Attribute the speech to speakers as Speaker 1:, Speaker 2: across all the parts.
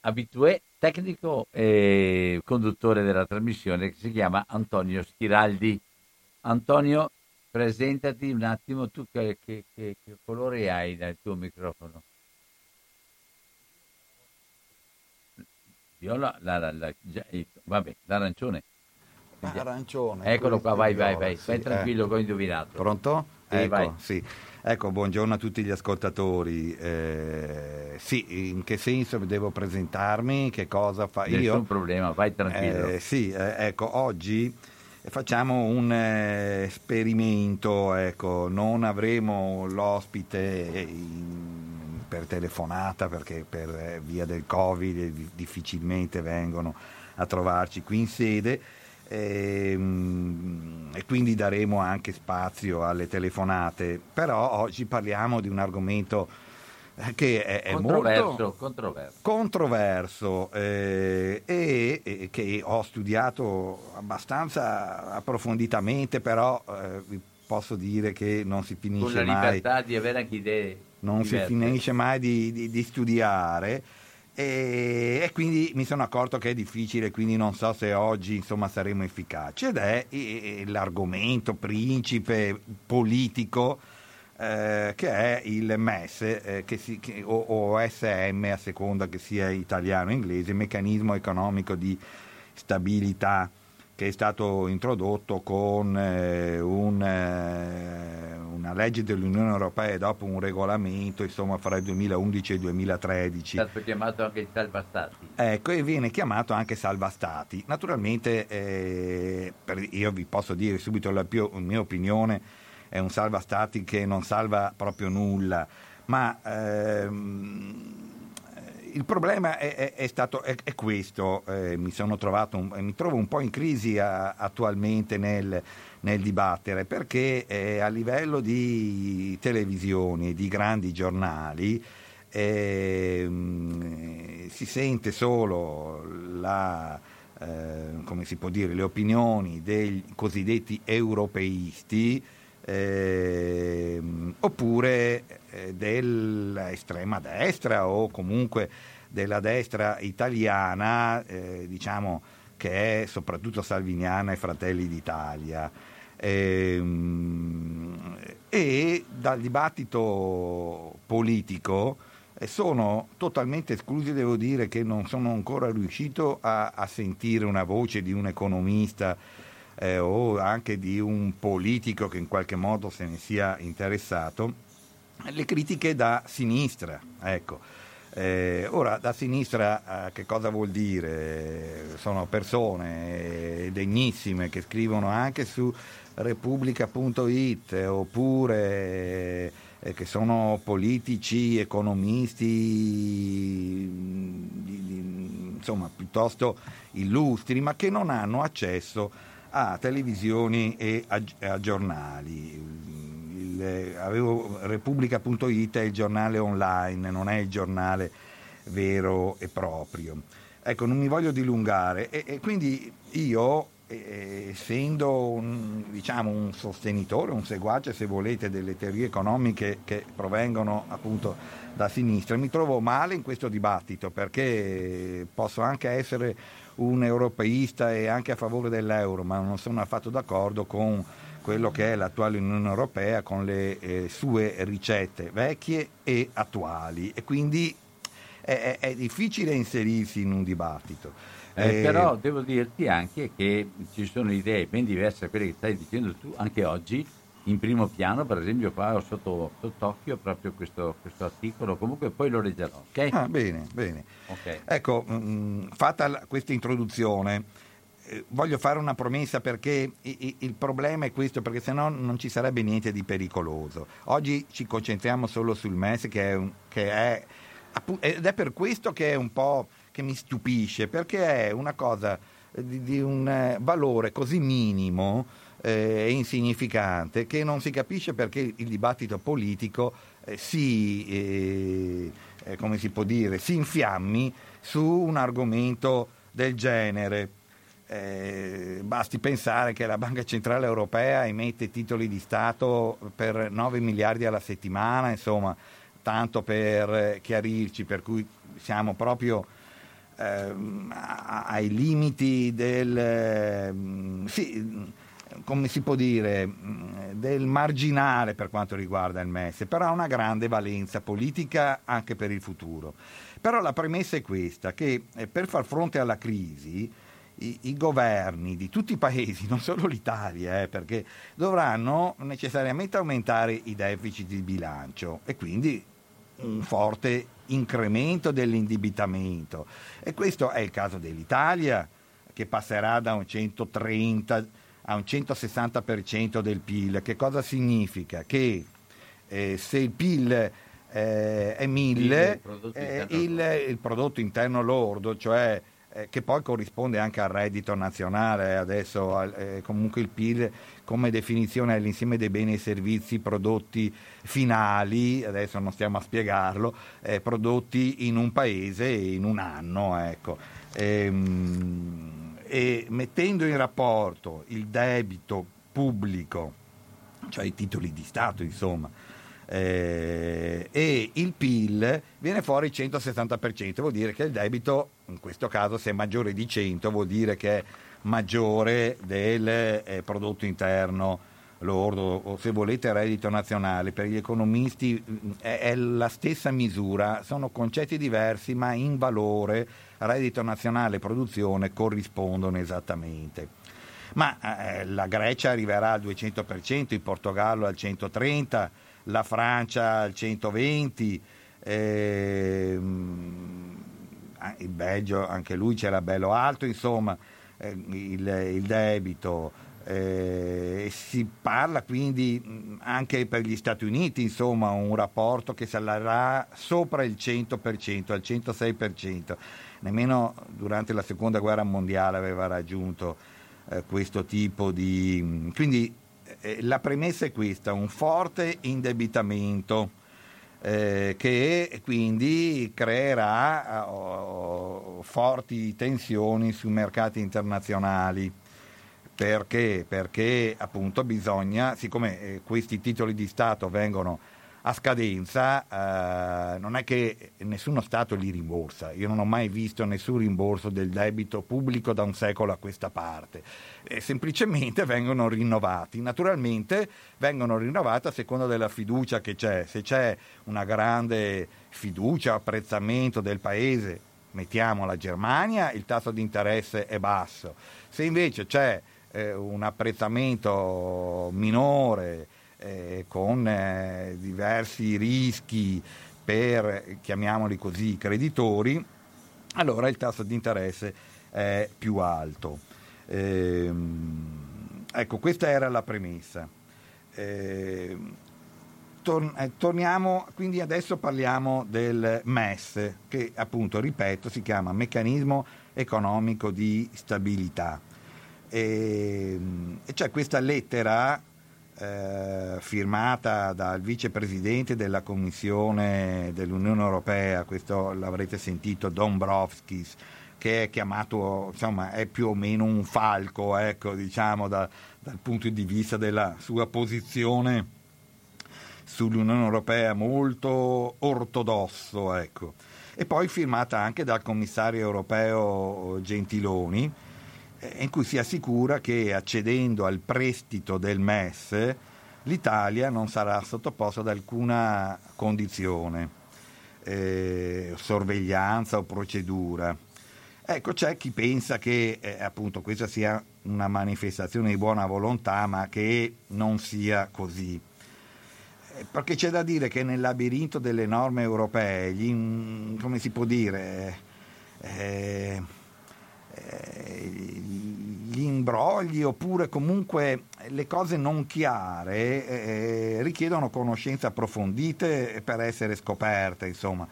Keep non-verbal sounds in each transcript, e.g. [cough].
Speaker 1: abitué tecnico e conduttore della trasmissione che si chiama Antonio Schiraldi. Antonio, presentati un attimo tu che, che, che, che colore hai dal tuo microfono. Viola, la, la, la, già, vabbè, l'arancione.
Speaker 2: Arancione.
Speaker 1: Eccolo qua, vai, vai, vai,
Speaker 2: Sì,
Speaker 1: vai tranquillo
Speaker 2: eh.
Speaker 1: che ho indovinato.
Speaker 2: Pronto?
Speaker 1: Sì,
Speaker 2: ecco,
Speaker 1: vai.
Speaker 2: sì. Ecco, buongiorno a tutti gli ascoltatori. Eh, sì, in che senso devo presentarmi? Che cosa fa
Speaker 1: Nessun
Speaker 2: io?
Speaker 1: problema, vai tranquillo.
Speaker 2: Eh, sì, eh, ecco, oggi facciamo un eh, esperimento, ecco, non avremo l'ospite in- per telefonata perché per eh, via del Covid eh, di- difficilmente vengono a trovarci qui in sede ehm, e quindi daremo anche spazio alle telefonate, però oggi parliamo di un argomento eh, che è, è
Speaker 1: controverso,
Speaker 2: molto
Speaker 1: controverso.
Speaker 2: controverso eh, e, e che ho studiato abbastanza approfonditamente, però eh, vi posso dire che non si
Speaker 1: Con
Speaker 2: finisce
Speaker 1: la
Speaker 2: mai,
Speaker 1: libertà di avere anche idee
Speaker 2: non si
Speaker 1: diverse.
Speaker 2: finisce mai di, di- di studiare. E, e quindi mi sono accorto che è difficile, quindi non so se oggi insomma saremo efficaci. Ed è l'argomento principe politico eh, che è il MES eh, che si- che- o, o SM a seconda che sia italiano o inglese, meccanismo economico di stabilità che è stato introdotto con eh, un, eh, una legge dell'Unione Europea e dopo un regolamento insomma fra il 2011 e il 2013.
Speaker 1: È stato chiamato anche il salva stati.
Speaker 2: Ecco, e viene chiamato anche salva stati. Naturalmente, eh, per- io vi posso dire subito la, la mia opinione, è un salva stati che non salva proprio nulla, ma ehm, il problema è, è- è stato, è, questo, eh, mi, un- mi trovo un po' in crisi a- attualmente nel, nel dibattere, perché eh, a livello di televisioni, di grandi giornali, ehm, si sente solo la, eh, dire, le opinioni dei cosiddetti europeisti ehm, oppure eh, dell'estrema destra o comunque della destra italiana, eh, diciamo che è soprattutto salviniana e Fratelli d'Italia. Ehm, e dal dibattito politico eh, sono totalmente esclusi, devo dire che non sono ancora riuscito a, a sentire una voce di un economista eh, o anche di un politico che in qualche modo se ne sia interessato, le critiche da sinistra. Ecco. Eh, ora, da sinistra eh, che cosa vuol dire? Sono persone eh, degnissime che scrivono anche su repubblica.it eh, oppure eh, che sono politici, economisti, mh, di- di- insomma, piuttosto illustri, ma che non hanno accesso a televisioni e a, a giornali. Avevo Repubblica.it è il giornale online, non è il giornale vero e proprio. Ecco, non mi voglio dilungare e, e quindi io essendo un, diciamo, un, sostenitore, un seguace se volete delle teorie economiche che provengono appunto da sinistra, mi trovo male in questo dibattito perché posso anche essere un europeista e anche a favore dell'euro, ma non sono affatto d'accordo con quello che è l'attuale Unione Europea con le eh, sue ricette vecchie e attuali e quindi è, è, è difficile inserirsi in un dibattto.
Speaker 1: Eh, eh, però devo dirti anche che ci sono idee ben diverse da quelle che stai dicendo tu anche oggi. In primo piano, per esempio, qua ho sotto, sott'occhio proprio questo, questo, articolo, comunque poi lo leggerò. Okay?
Speaker 2: Ah, bene, bene. Okay. Ecco, mh, mm, fatta questa introduzione, voglio fare una promessa perché il problema è questo, perché sennò non ci sarebbe niente di pericoloso. Oggi ci concentriamo solo sul MES, che è, un, che è ed è per questo che è un po' che mi stupisce, perché è una cosa di, di un eh, valore così minimo eh, e eh, insignificante che non si capisce perché il dibattito politico eh, si, eh, eh, come si può dire, si infiammi su un argomento del genere. Eh, basti pensare che la Banca Centrale Europea emette titoli di Stato per 9 miliardi alla settimana, insomma, tanto per chiarirci, per cui siamo proprio eh, ai limiti del, eh, sì, come si può dire, del marginale per quanto riguarda il MES, però ha una grande valenza politica anche per il futuro. Però la premessa è questa, che eh, per far fronte alla crisi i, i governi di tutti i paesi, [laughs] non solo l'Italia, eh, perché dovranno necessariamente aumentare i deficit di bilancio e quindi un forte incremento dell'indebitamento. E questo è il caso dell'Italia, che passerà da un 130 a un 160% del PIL. Che cosa significa? Che eh, se il PIL eh, è 1000, il, eh, il, il prodotto interno lordo, cioè eh, che poi corrisponde anche al reddito nazionale, adesso eh, comunque il PIL come definizione è l'insieme dei beni e servizi prodotti finali, adesso non stiamo a spiegarlo, eh, prodotti in un paese in un anno. Ecco. Ehm, e mettendo in rapporto il debito pubblico, cioè i titoli di Stato, insomma, eh, e il PIL viene fuori il 160%, vuol dire che il debito, in questo caso se è maggiore di 100, vuol dire che è maggiore del eh, prodotto interno lordo o se volete reddito nazionale. Per gli economisti mm, è, è la stessa misura, sono concetti diversi ma in valore reddito nazionale e produzione corrispondono esattamente ma eh, la Grecia arriverà al 200%, il Portogallo al 130%, la Francia al 120, ehm, il Belgio anche lui c'era bello alto, insomma eh, il, il, debito. Eh, si parla quindi anche per gli Stati Uniti, insomma, un rapporto che salerà sopra il 100%, al 106%. Nemmeno durante la seconda guerra mondiale aveva raggiunto eh, questo tipo di... Quindi eh, la premessa è questa, un forte indebitamento eh, che quindi creerà oh, forti tensioni sui mercati internazionali. Perché? Perché appunto bisogna, siccome eh, questi titoli di Stato vengono a scadenza eh, non è che nessuno Stato li rimborsa, io non ho mai visto nessun rimborso del debito pubblico da un secolo a questa parte, eh, semplicemente vengono rinnovati, naturalmente vengono rinnovati a seconda della fiducia che c'è, se c'è una grande fiducia, apprezzamento del paese, mettiamo la Germania, il tasso di interesse è basso, se invece c'è eh, un apprezzamento minore, eh, con eh, diversi rischi per, chiamiamoli così, creditori, allora il tasso di interesse è più alto. Eh, ecco, questa era la premessa. Eh, tor- eh, torniamo, quindi adesso parliamo del MES, che appunto, ripeto, si chiama Meccanismo Economico di Stabilità. E, e c'è questa lettera eh, firmata dal vicepresidente della Commissione dell'Unione Europea, questo l'avrete sentito, Dombrovskis, che è chiamato, insomma, è più o meno un falco, ecco, diciamo, da, dal punto di vista della sua posizione sull'Unione Europea molto ortodosso, ecco. E poi firmata anche dal commissario europeo Gentiloni, in cui si assicura che accedendo al prestito del MES l'Italia non sarà sottoposta ad alcuna condizione, eh, sorveglianza o procedura. Ecco, c'è chi pensa che eh, appunto questa sia una manifestazione di buona volontà, ma che non sia così. Eh, perché c'è da dire che nel labirinto delle norme europee, gli, come si può dire, eh, eh, gli imbrogli oppure comunque le cose non chiare eh, richiedono conoscenze approfondite per essere scoperte, insomma.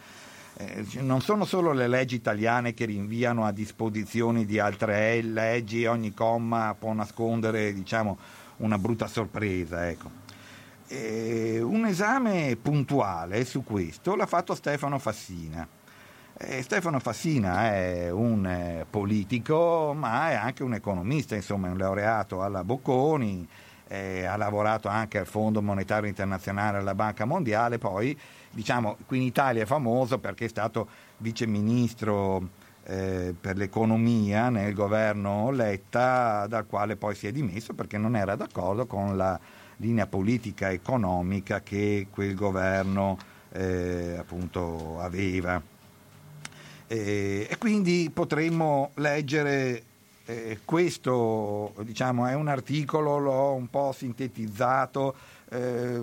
Speaker 2: Eh, non sono solo le leggi italiane che rinviano a disposizioni di altre leggi, ogni comma può nascondere diciamo, una brutta sorpresa. Ecco. Eh, un esame puntuale su questo l'ha fatto Stefano Fassina. Eh, Stefano Fassina è un eh, politico, ma è anche un economista, insomma, è un laureato alla Bocconi, eh, ha lavorato anche al Fondo Monetario Internazionale, alla Banca Mondiale, poi diciamo, qui in Italia è famoso perché è stato vice ministro eh, per l'economia nel governo Letta, dal quale poi si è dimesso perché non era d'accordo con la linea politica economica che quel governo eh, appunto aveva. Eh, e quindi potremmo leggere eh, questo, diciamo, è un articolo, l'ho un po' sintetizzato eh,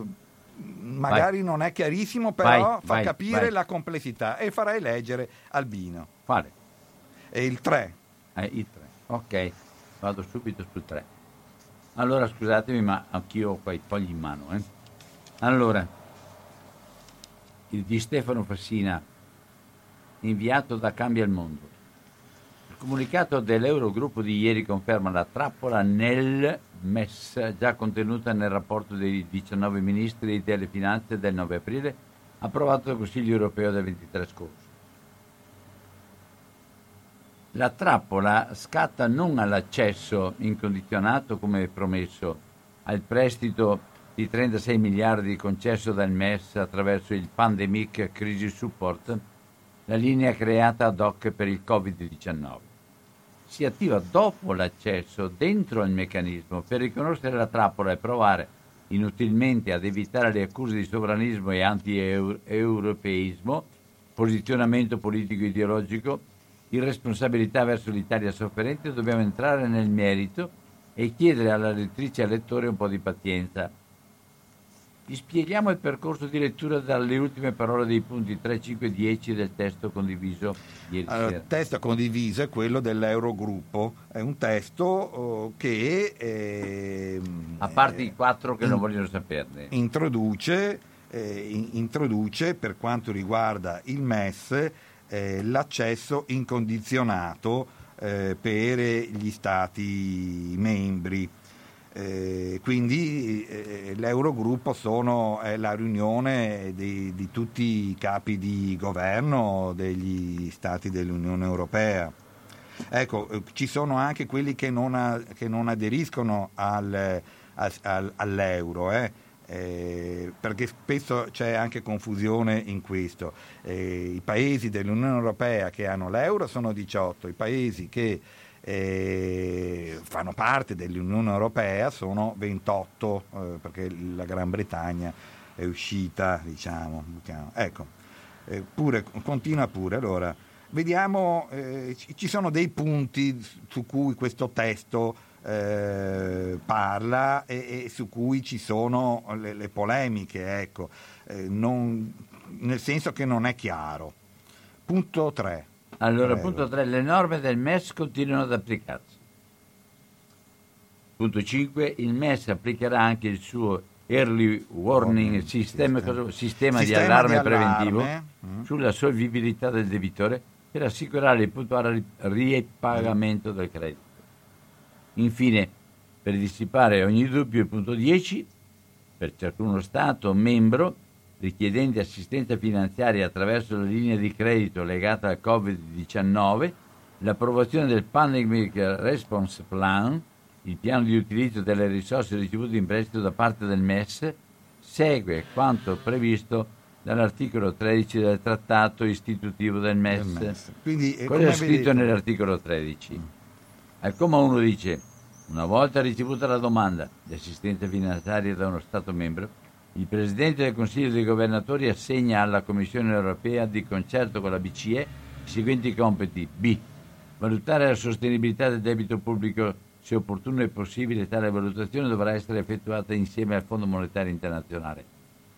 Speaker 2: magari vai. non è chiarissimo, però vai, fa vai, capire la complessità e farei leggere Albino.
Speaker 1: Quale?
Speaker 2: È il 3.
Speaker 1: Eh, il 3, ok, vado subito sul 3. Allora scusatemi, ma anch'io ho i fogli in mano. Eh. Allora, il di Stefano Fassina, inviato da Cambia il Mondo. Il comunicato dell'Eurogruppo di ieri conferma la trappola nel MES già contenuta nel rapporto dei 19 ministri delle finanze del 9 aprile approvato dal Consiglio europeo del 23 scorso. La trappola scatta non all'accesso incondizionato come promesso al prestito di 36 miliardi concesso dal MES attraverso il Pandemic Crisis Support, la linea creata ad hoc per il Covid-19 si attiva dopo l'accesso dentro il meccanismo per riconoscere la trappola e provare inutilmente ad evitare le accuse di sovranismo e anti-europeismo, posizionamento politico ideologico, irresponsabilità verso l'Italia sofferente, dobbiamo entrare nel merito e chiedere alla lettrice e al lettore un po' di pazienza vi spieghiamo il percorso di lettura dalle ultime parole dei punti 3, 5 e 10 del testo condiviso ieri allora,
Speaker 2: sera. Il testo condiviso è quello dell'Eurogruppo, è un testo oh, che... Eh,
Speaker 1: A parte eh, i quattro che in, non vogliono saperne.
Speaker 2: Introduce, eh, introduce, per quanto riguarda il MES eh, l'accesso incondizionato eh, per gli Stati membri. Eh, quindi eh, l'Eurogruppo sono, è la riunione di, di, tutti i capi di governo degli Stati dell'Unione Europea. Ecco, eh, ci sono anche quelli che non, a, che non aderiscono al, al, all'euro, eh, eh, perché spesso c'è anche confusione in questo. Eh, I paesi dell'Unione Europea che hanno l'euro sono 18, i paesi che eh, fanno parte dell'Unione Europea sono 28 eh, perché la Gran Bretagna è uscita, diciamo. Ecco, eh, pure, continua pure. Allora, vediamo, eh, ci sono dei punti su cui questo testo eh, parla e, e, su cui ci sono le, le polemiche, ecco, eh, non, nel senso che non è chiaro. Punto 3.
Speaker 1: Allora, Prego. punto 3, le norme del MES continuano ad applicarsi. Punto 5, il MES applicherà anche il suo Early Warning System, sistema, sistema, di allarme, di allarme preventivo mm. sulla solvibilità del debitore per assicurare il puntuale ripagamento del credito. Infine, per dissipare ogni dubbio, il punto 10, per ciascuno Stato membro richiedenti assistenza finanziaria attraverso la linea di credito legata al Covid-19 l'approvazione del Pandemic Response Plan, il piano di utilizzo delle risorse ricevute in prestito da parte del MES, segue quanto previsto dall'articolo 13 del trattato istitutivo del MES. Del MES. Quindi, eh, Cosa è scritto vedete... nell'articolo 13? Al comma 1 dice, una volta ricevuta la domanda di assistenza finanziaria da uno Stato membro, il Presidente del Consiglio dei Governatori assegna alla Commissione europea, di concerto con la BCE, i seguenti compiti. B. Valutare la sostenibilità del debito pubblico. Se opportuno e possibile, tale valutazione dovrà essere effettuata insieme al Fondo Monetario Internazionale.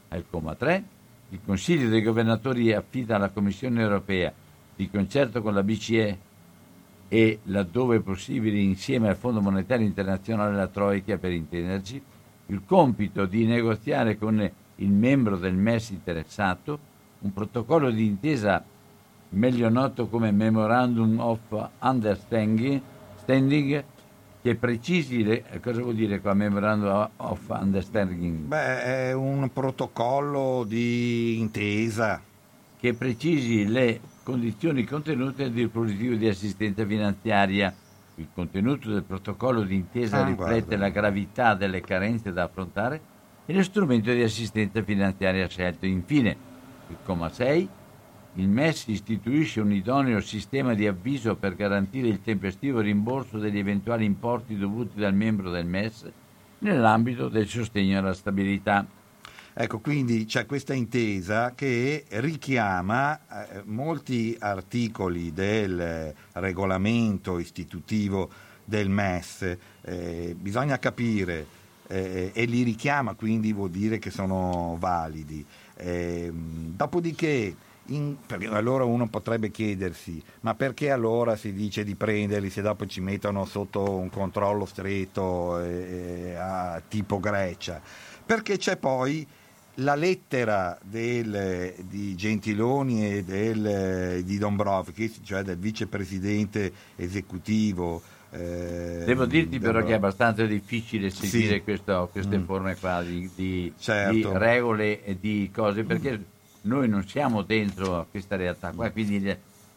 Speaker 1: Al comma 3. Il Consiglio dei Governatori affida alla Commissione europea, di concerto con la BCE e, laddove possibile, insieme al Fondo Monetario Internazionale la Troica per intenderci, il compito di negoziare con il membro del MES interessato un protocollo di intesa meglio noto come Memorandum of Understanding che precisi le, cosa vuol dire qua Memorandum of Understanding?
Speaker 2: Beh, è un protocollo di intesa
Speaker 1: che precisi le condizioni contenute nel dispositivo di assistenza finanziaria il contenuto del protocollo d'intesa ah, riflette guarda. la gravità delle carenze da affrontare e lo strumento di assistenza finanziaria scelto. Infine, il comma 6, il MES istituisce un idoneo sistema di avviso per garantire il tempestivo rimborso degli eventuali importi dovuti dal membro del MES nell'ambito del sostegno alla stabilità.
Speaker 2: Ecco, quindi c'è questa intesa che richiama eh, molti articoli del regolamento istitutivo del MES. Eh, bisogna capire eh, e li richiama, quindi vuol dire che sono validi. Ehm, dopodiché in, allora uno potrebbe chiedersi, ma perché allora si dice di prenderli se dopo ci mettono sotto un controllo stretto eh, a, tipo Grecia? Perché c'è poi la lettera del, di Gentiloni e del, di Dombrovskis, cioè del vicepresidente esecutivo.
Speaker 1: Eh, Devo dirti però che è abbastanza difficile seguire sì. questo, queste mm. forme qua di, di, certo. di, regole e di cose perché noi non siamo dentro a questa realtà qua, quindi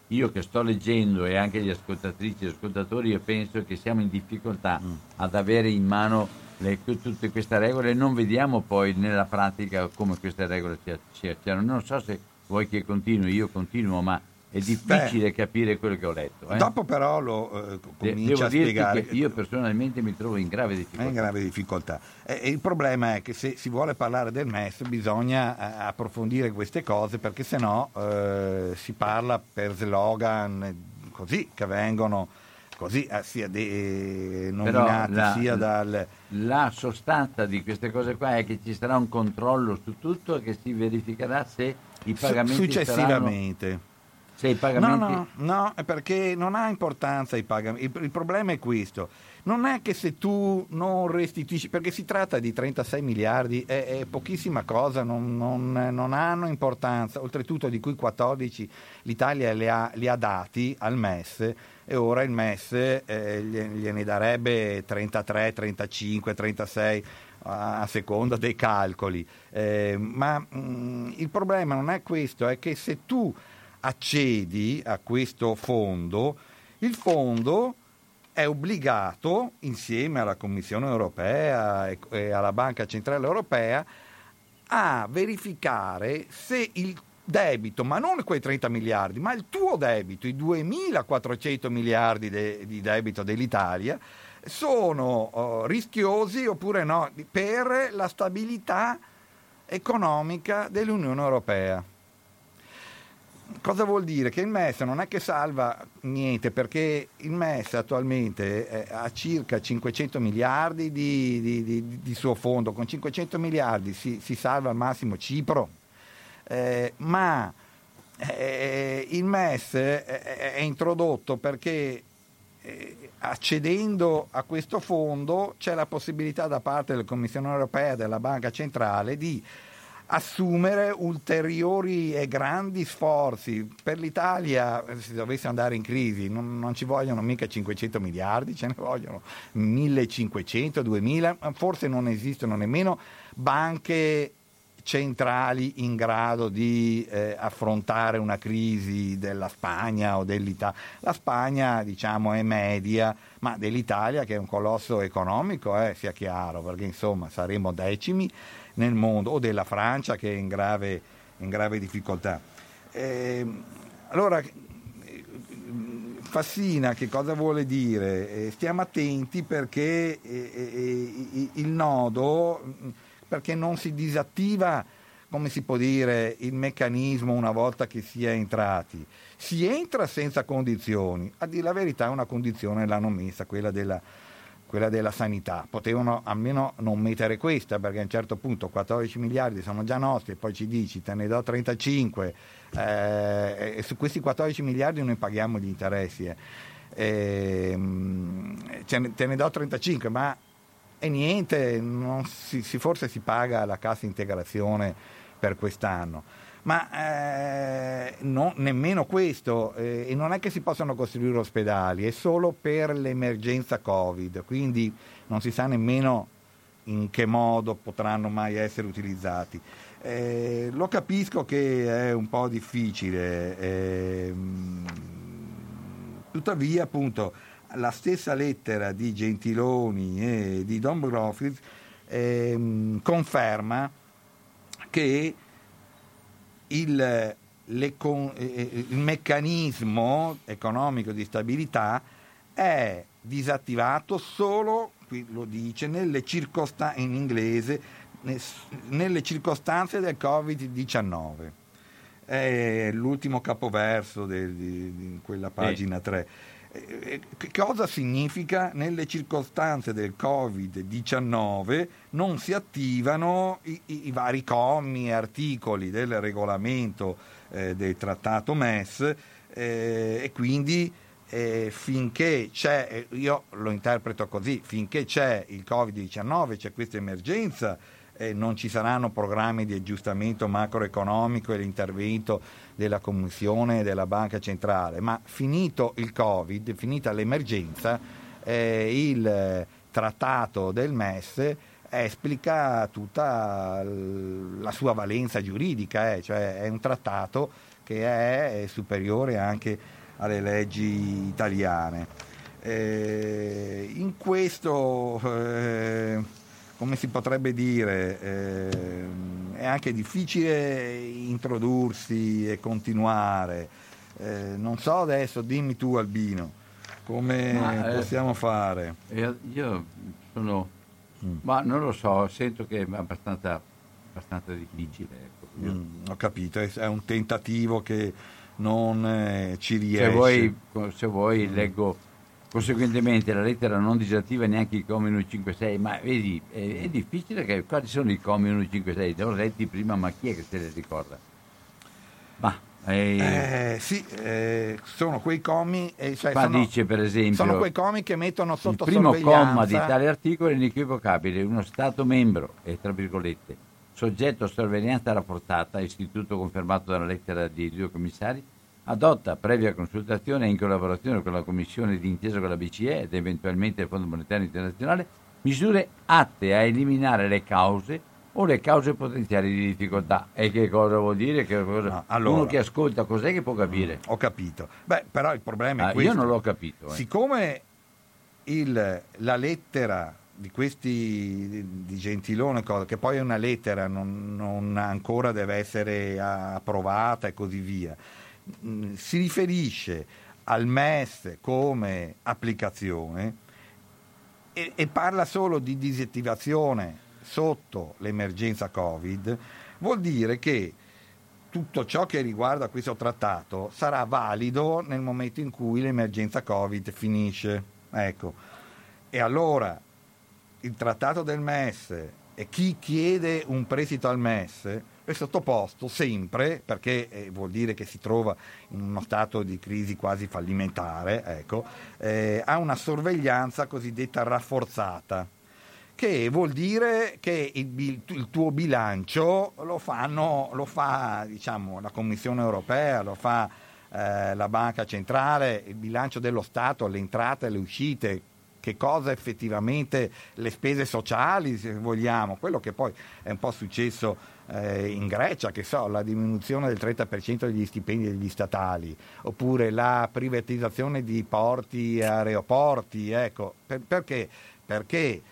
Speaker 1: io che sto leggendo e anche gli ascoltatrici e ascoltatori io penso che siamo in difficoltà mm. ad avere in mano le, tutte queste regole non vediamo poi nella pratica come queste regole si accerciano. Non so se vuoi che continui, io continuo, ma è difficile Beh, capire quello che ho letto. Eh?
Speaker 2: Dopo però lo eh, comincia a spiegare.
Speaker 1: io personalmente mi trovo in grave difficoltà.
Speaker 2: In grave difficoltà. E, e il problema è che se si vuole parlare del MES bisogna eh, approfondire queste cose perché sennò eh, si parla per slogan così che vengono così eh, sia de, eh, nominati la, sia dal...
Speaker 1: La sostanza di queste cose qua è che ci sarà un controllo su tutto e che si verificherà se i pagamenti
Speaker 2: Successivamente.
Speaker 1: Saranno... Se i pagamenti...
Speaker 2: No, no, no, perché non ha importanza i pagamenti. Il, il problema è questo. Non è che se tu non restituisci, perché si tratta di 36 miliardi, è, è pochissima cosa, non, non, non, hanno importanza, oltretutto di cui 14 l'Italia li ha, li ha dati al MES e ora il MES eh, gliene darebbe 33, 35, 36 a seconda dei calcoli. Eh, ma mh, mm, il problema non è questo, è che se tu accedi a questo fondo, il fondo è obbligato, insieme alla Commissione europea e alla Banca Centrale Europea, a verificare se il debito, ma non quei 30 miliardi, ma il tuo debito, i 2.400 miliardi de, di debito dell'Italia, sono uh, rischiosi oppure no per la stabilità economica dell'Unione Europea. Cosa vuol dire? Che il MES non è che salva niente, perché il MES attualmente ha circa 500 miliardi di, di, di, di suo fondo, con 500 miliardi si, si salva al massimo Cipro, eh, ma eh, il MES è, introdotto perché eh, accedendo a questo fondo c'è la possibilità da parte della Commissione europea e della Banca Centrale di assumere ulteriori e grandi sforzi. Per l'Italia, se dovesse andare in crisi, non, non, ci vogliono mica 500 miliardi, ce ne vogliono 1500, 2000, forse non esistono nemmeno banche centrali in grado di eh, affrontare una crisi della Spagna o dell'Italia. La Spagna diciamo è media, ma dell'Italia che è un colosso economico, eh, sia chiaro, perché insomma saremo decimi nel mondo, o della Francia che è in grave, in grave difficoltà. Eh, allora, Fassina che cosa vuole dire? Eh, stiamo attenti perché eh, eh, il nodo, perché non si disattiva, come si può dire, il meccanismo una volta che si è entrati. Si entra senza condizioni, a dire la verità una condizione l'hanno messa, quella della, quella della sanità. Potevano almeno non mettere questa, perché a un certo punto 14 miliardi sono già nostri e poi ci dici te ne do 35 eh, e su questi 14 miliardi noi paghiamo gli interessi. Eh. Eh, te ne do 35, ma è niente, si, si, forse si paga la cassa integrazione per quest'anno. Ma eh, no, nemmeno questo, eh, e non è che si possano costruire ospedali, è solo per l'emergenza Covid, quindi non si sa nemmeno in che modo potranno mai essere utilizzati. Eh, lo capisco che è un po' difficile, eh, tuttavia appunto la stessa lettera di Gentiloni e di Dombrovskis eh, conferma che il, le, il meccanismo economico di stabilità è disattivato solo, qui lo dice, nelle circostanze, in inglese, nelle circostanze del Covid-19. È l'ultimo capoverso di, quella pagina sì. 3. Che cosa significa nelle circostanze del Covid-19 non si attivano i, i, vari commi e articoli del regolamento eh, del trattato MES eh, e quindi eh, finché c'è, io lo interpreto così, finché c'è il Covid-19, c'è questa emergenza, eh, non ci saranno programmi di aggiustamento macroeconomico e l'intervento della Commissione e della Banca Centrale, ma finito il Covid, finita l'emergenza, eh, il trattato del MES esplica tutta la sua valenza giuridica, eh, cioè è un trattato che è superiore anche alle leggi italiane. Eh, in questo eh, come si potrebbe dire, eh, è anche difficile introdursi e continuare. Eh, non so adesso, dimmi tu Albino, come ma, eh, possiamo fare?
Speaker 1: Eh, io sono, mm. ma non lo so, sento che è abbastanza, abbastanza difficile. Ecco.
Speaker 2: Mm, ho capito, è un tentativo che non eh, ci riesce.
Speaker 1: Se vuoi, se vuoi mm. leggo Conseguentemente la lettera non disattiva neanche i comi 156, ma vedi, è, è difficile che quali sono i comi 156? Li ho letti prima, ma chi è che se li ricorda?
Speaker 2: Ma eh, eh, sì, eh, sono quei comi. Eh,
Speaker 1: cioè Qua sono, dice per esempio:
Speaker 2: Sono quei comi che mettono sotto
Speaker 1: Il primo comma di tale articolo è inequivocabile: uno Stato membro, e tra virgolette, soggetto a sorveglianza rafforzata, istituto confermato dalla lettera di due commissari, adotta, previa consultazione e in collaborazione con la Commissione di intesa con la BCE ed eventualmente il Fondo Monetario Internazionale, misure atte a eliminare le cause o le cause potenziali di difficoltà. E che cosa vuol dire? Che cosa... No, allora, Uno che ascolta cos'è che può capire?
Speaker 2: Ho capito. Beh, però il problema è ah, questo.
Speaker 1: Io non l'ho capito. Eh.
Speaker 2: Siccome il, la lettera di questi di Gentilone, che poi è una lettera, non, non ancora deve essere approvata e così via, Mm, si riferisce al MES come applicazione e, e parla solo di disattivazione sotto l'emergenza Covid, vuol dire che tutto ciò che riguarda questo trattato sarà valido nel momento in cui l'emergenza Covid finisce. Ecco. E allora il trattato del MES e chi chiede un prestito al MES è sottoposto sempre, perché eh, vuol dire che si trova in uno stato di crisi quasi fallimentare, ecco, eh, a una sorveglianza cosiddetta rafforzata, che vuol dire che il, il tuo bilancio lo, fanno, lo fa diciamo, la Commissione europea, lo fa eh, la Banca Centrale, il bilancio dello Stato, le entrate e le uscite, che cosa effettivamente le spese sociali, se vogliamo, quello che poi è un po' successo eh, in Grecia, che so, la diminuzione del 30% degli stipendi degli statali, oppure la privatizzazione di porti e aeroporti, ecco, per, perché? Perché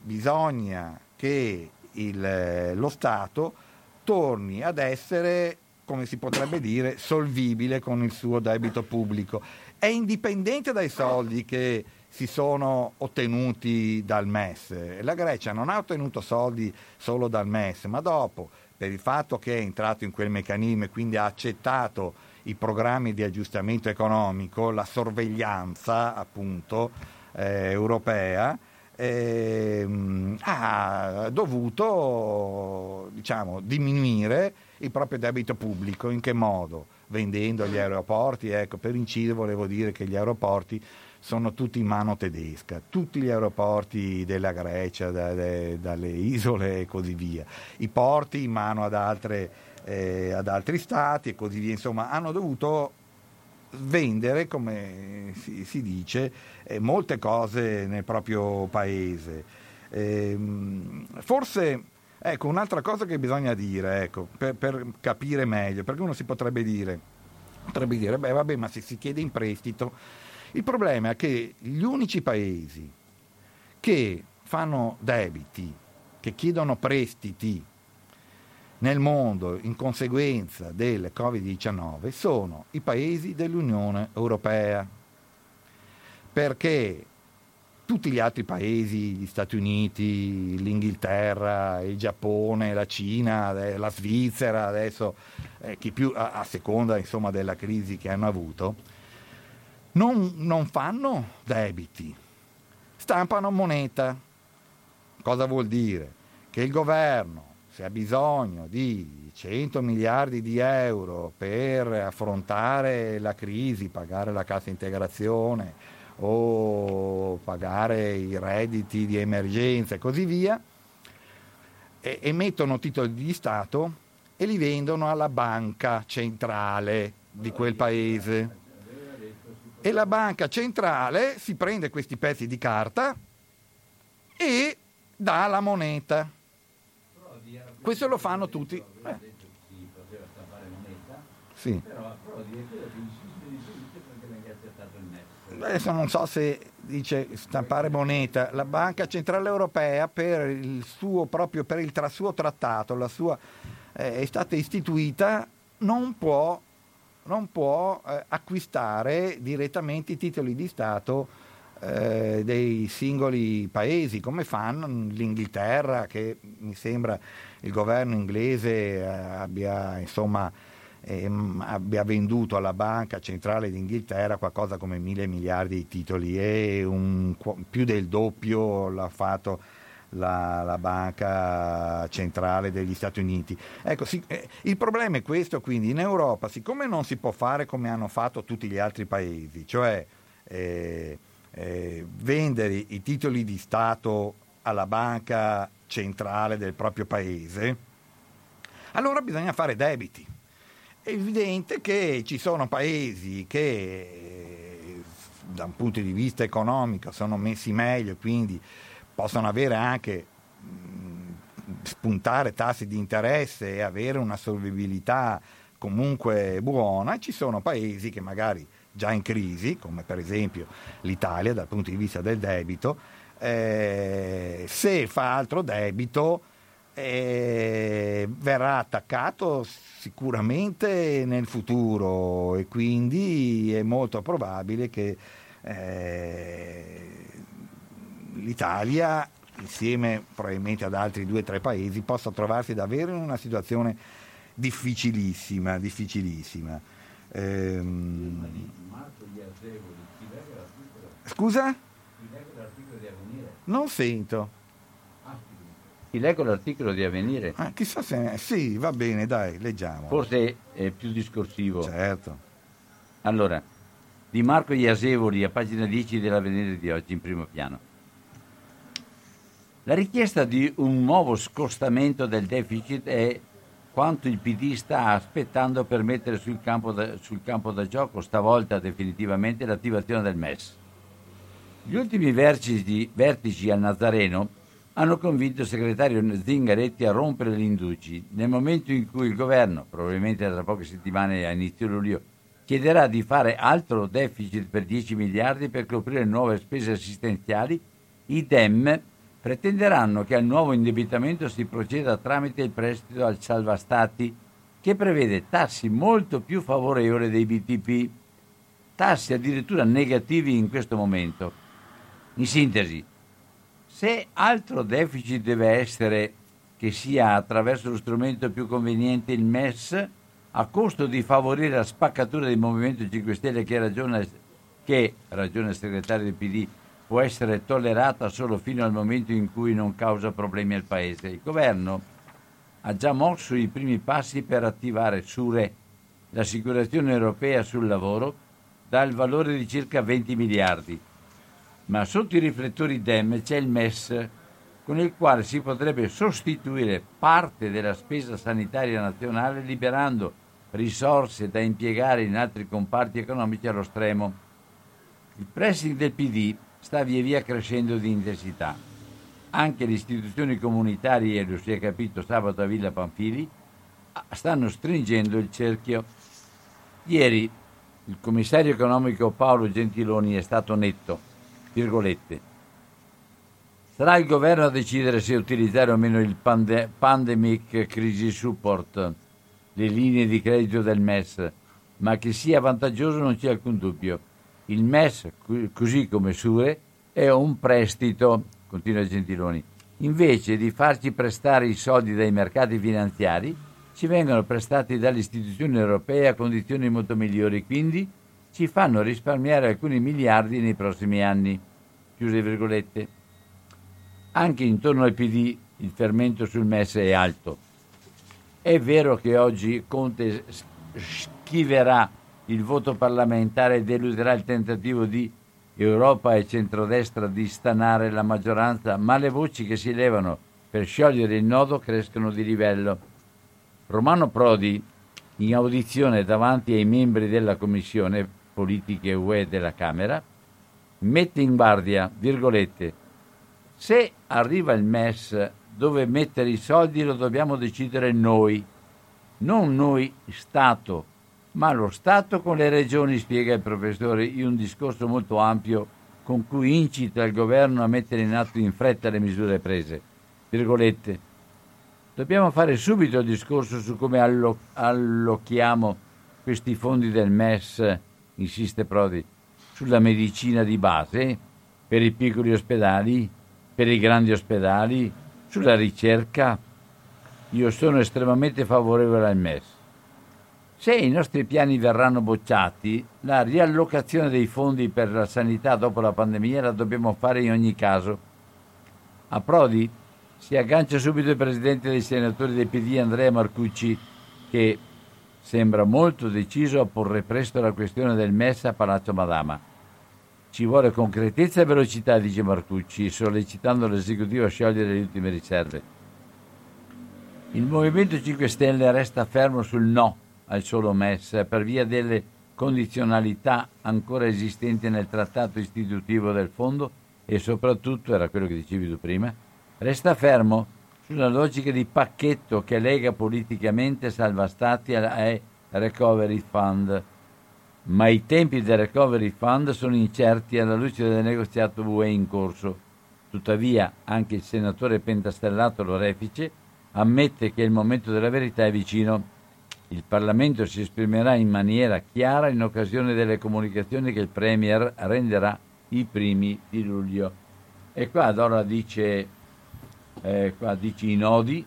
Speaker 2: bisogna che il, lo Stato torni ad essere, come si potrebbe dire, solvibile con il suo debito pubblico. È indipendente dai soldi che si sono ottenuti dal MES. La Grecia non ha ottenuto soldi solo dal MES, ma dopo, per il fatto che è entrato in quel meccanismo e quindi ha accettato i programmi di aggiustamento economico, la sorveglianza appunto eh, europea, eh, ha dovuto diciamo, diminuire il proprio debito pubblico. In che modo? Vendendo gli aeroporti. Ecco, per incidere volevo dire che gli aeroporti sono tutti in mano tedesca, tutti gli aeroporti della Grecia, da, da, dalle isole e così via, i porti in mano ad, altre, eh, ad altri stati e così via, insomma hanno dovuto vendere, come si, si dice, eh, molte cose nel proprio paese. Eh, forse, ecco, un'altra cosa che bisogna dire, ecco, per, per, capire meglio, perché uno si potrebbe dire, potrebbe dire, beh vabbè, ma se si chiede in prestito, il problema è che gli unici paesi che fanno debiti, che chiedono prestiti nel mondo in conseguenza del Covid-19 sono i paesi dell'Unione Europea, perché tutti gli altri paesi, gli Stati Uniti, l'Inghilterra, il Giappone, la Cina, la Svizzera, adesso eh, chi più a, a seconda insomma, della crisi che hanno avuto, non, non fanno debiti, stampano moneta. Cosa vuol dire? Che il governo se ha bisogno di 100 miliardi di euro per affrontare la crisi, pagare la cassa integrazione o pagare i redditi di emergenza e così via, emettono titoli di Stato e li vendono alla banca centrale di quel paese. E la banca centrale si prende questi pezzi di carta e dà la moneta questo lo fanno tutti. Eh. Sì. Adesso non so se dice stampare moneta. La Banca Centrale Europea per il suo, proprio per il tra, suo trattato, sua, eh, è stata istituita, non può, non può eh, acquistare direttamente i titoli di Stato eh, dei singoli paesi, come fanno l'Inghilterra, che mi sembra il governo inglese eh, abbia, insomma, ehm, abbia venduto alla Banca Centrale d'Inghilterra qualcosa come mille miliardi di titoli e un, più del doppio l'ha fatto la, la, Banca Centrale degli Stati Uniti. Ecco, sì, eh, il problema è questo, quindi in Europa, siccome non si può fare come hanno fatto tutti gli altri paesi, cioè eh, eh, vendere i titoli di Stato alla banca centrale del proprio paese, allora bisogna fare debiti. È evidente che ci sono paesi che da un punto di vista economico sono messi meglio quindi possono avere anche spuntare tassi di interesse e avere una solvibilità comunque buona, ci sono paesi che magari già in crisi, come per esempio l'Italia dal punto di vista del debito, eh, se fa altro debito eh, verrà attaccato sicuramente nel futuro e quindi è molto probabile che eh, l'Italia insieme probabilmente ad altri due o tre paesi possa trovarsi davvero in una situazione difficilissima, difficilissima. Ehm... Scusa? Non sento.
Speaker 1: Ti leggo l'articolo di Avvenire.
Speaker 2: Ah, chissà se... Sì, va bene, dai, leggiamo.
Speaker 1: Forse è più discorsivo.
Speaker 2: Certo.
Speaker 1: Allora, di Marco Iasevoli a pagina 10 dell'Avvenire di oggi in primo piano. La richiesta di un nuovo scostamento del deficit è quanto il PD sta aspettando per mettere sul campo da, sul campo da gioco stavolta definitivamente l'attivazione del MES. Gli ultimi vertici, vertici al Nazareno hanno convinto il segretario Zingaretti a rompere gli indugi nel momento in cui il governo, probabilmente tra poche settimane a inizio luglio, chiederà di fare altro deficit per 10 miliardi per coprire nuove spese assistenziali, i DEM pretenderanno che al nuovo indebitamento si proceda tramite il prestito al salva stati che prevede tassi molto più favorevoli dei BTP, tassi addirittura negativi in questo momento. In sintesi, se altro deficit deve essere che sia attraverso lo strumento più conveniente il MES, a costo di favorire la spaccatura del Movimento 5 Stelle che ragiona, che, ragione il segretario del PD, può essere tollerata solo fino al momento in cui non causa problemi al Paese. Il governo ha già mosso i primi passi per attivare SURE, l'assicurazione europea sul lavoro, dal valore di circa 20 miliardi ma sotto i riflettori DEM c'è il MES con il quale si potrebbe sostituire parte della spesa sanitaria nazionale liberando risorse da impiegare in altri comparti economici allo stremo. Il pressing del PD sta via via crescendo di intensità. Anche le istituzioni comunitarie, lo si è capito sabato a Villa Panfili, stanno stringendo il cerchio. Ieri il commissario economico Paolo Gentiloni è stato netto virgolette. Sarà il governo a decidere se utilizzare o meno il pande- Pandemic Crisis Support, le linee di credito del MES, ma che sia vantaggioso non c'è alcun dubbio. Il MES, così come Sure, è un prestito, continua Gentiloni. Invece di farci prestare i soldi dai mercati finanziari, ci vengono prestati dalle istituzioni europee a condizioni molto migliori, quindi ci fanno risparmiare alcuni miliardi nei prossimi anni. Chiuse virgolette. Anche intorno al PD il fermento sul MES è alto. È vero che oggi Conte schiverà il voto parlamentare deluderà il tentativo di Europa e centrodestra di stanare la maggioranza, ma le voci che si levano per sciogliere il nodo crescono di livello. Romano Prodi, in audizione davanti ai membri della Commissione, politiche UE della Camera, mette in guardia, virgolette, se arriva il MES dove mettere i soldi lo dobbiamo decidere noi, non noi Stato, ma lo Stato con le regioni, spiega il professore in un discorso molto ampio con cui incita il governo a mettere in atto in fretta le misure prese. Virgolette. Dobbiamo fare subito il discorso su come allo- allochiamo questi fondi del MES insiste Prodi, sulla medicina di base, per i piccoli ospedali, per i grandi ospedali, sulla ricerca. Io sono estremamente favorevole al MES. Se i nostri piani verranno bocciati, la riallocazione dei fondi per la sanità dopo la pandemia la dobbiamo fare in ogni caso. A Prodi si aggancia subito il presidente dei senatori del PD Andrea Marcucci che sembra molto deciso a porre presto la questione del MES a Palazzo Madama. Ci vuole concretezza e velocità, dice Marcucci, sollecitando l'esecutivo a sciogliere le ultime riserve. Il Movimento 5 Stelle resta fermo sul no al solo MES per via delle condizionalità ancora esistenti nel trattato istitutivo del fondo e soprattutto, era quello che dicevi tu prima, resta fermo sulla logica di pacchetto che lega politicamente salva stati e recovery fund. Ma i tempi del recovery fund sono incerti alla luce del negoziato UE in corso. Tuttavia, anche il senatore pentastellato Lorefice ammette che il momento della verità è vicino. Il Parlamento si esprimerà in maniera chiara in occasione delle comunicazioni che il Premier renderà i primi di luglio. E qua Dora dice eh, qua dici i nodi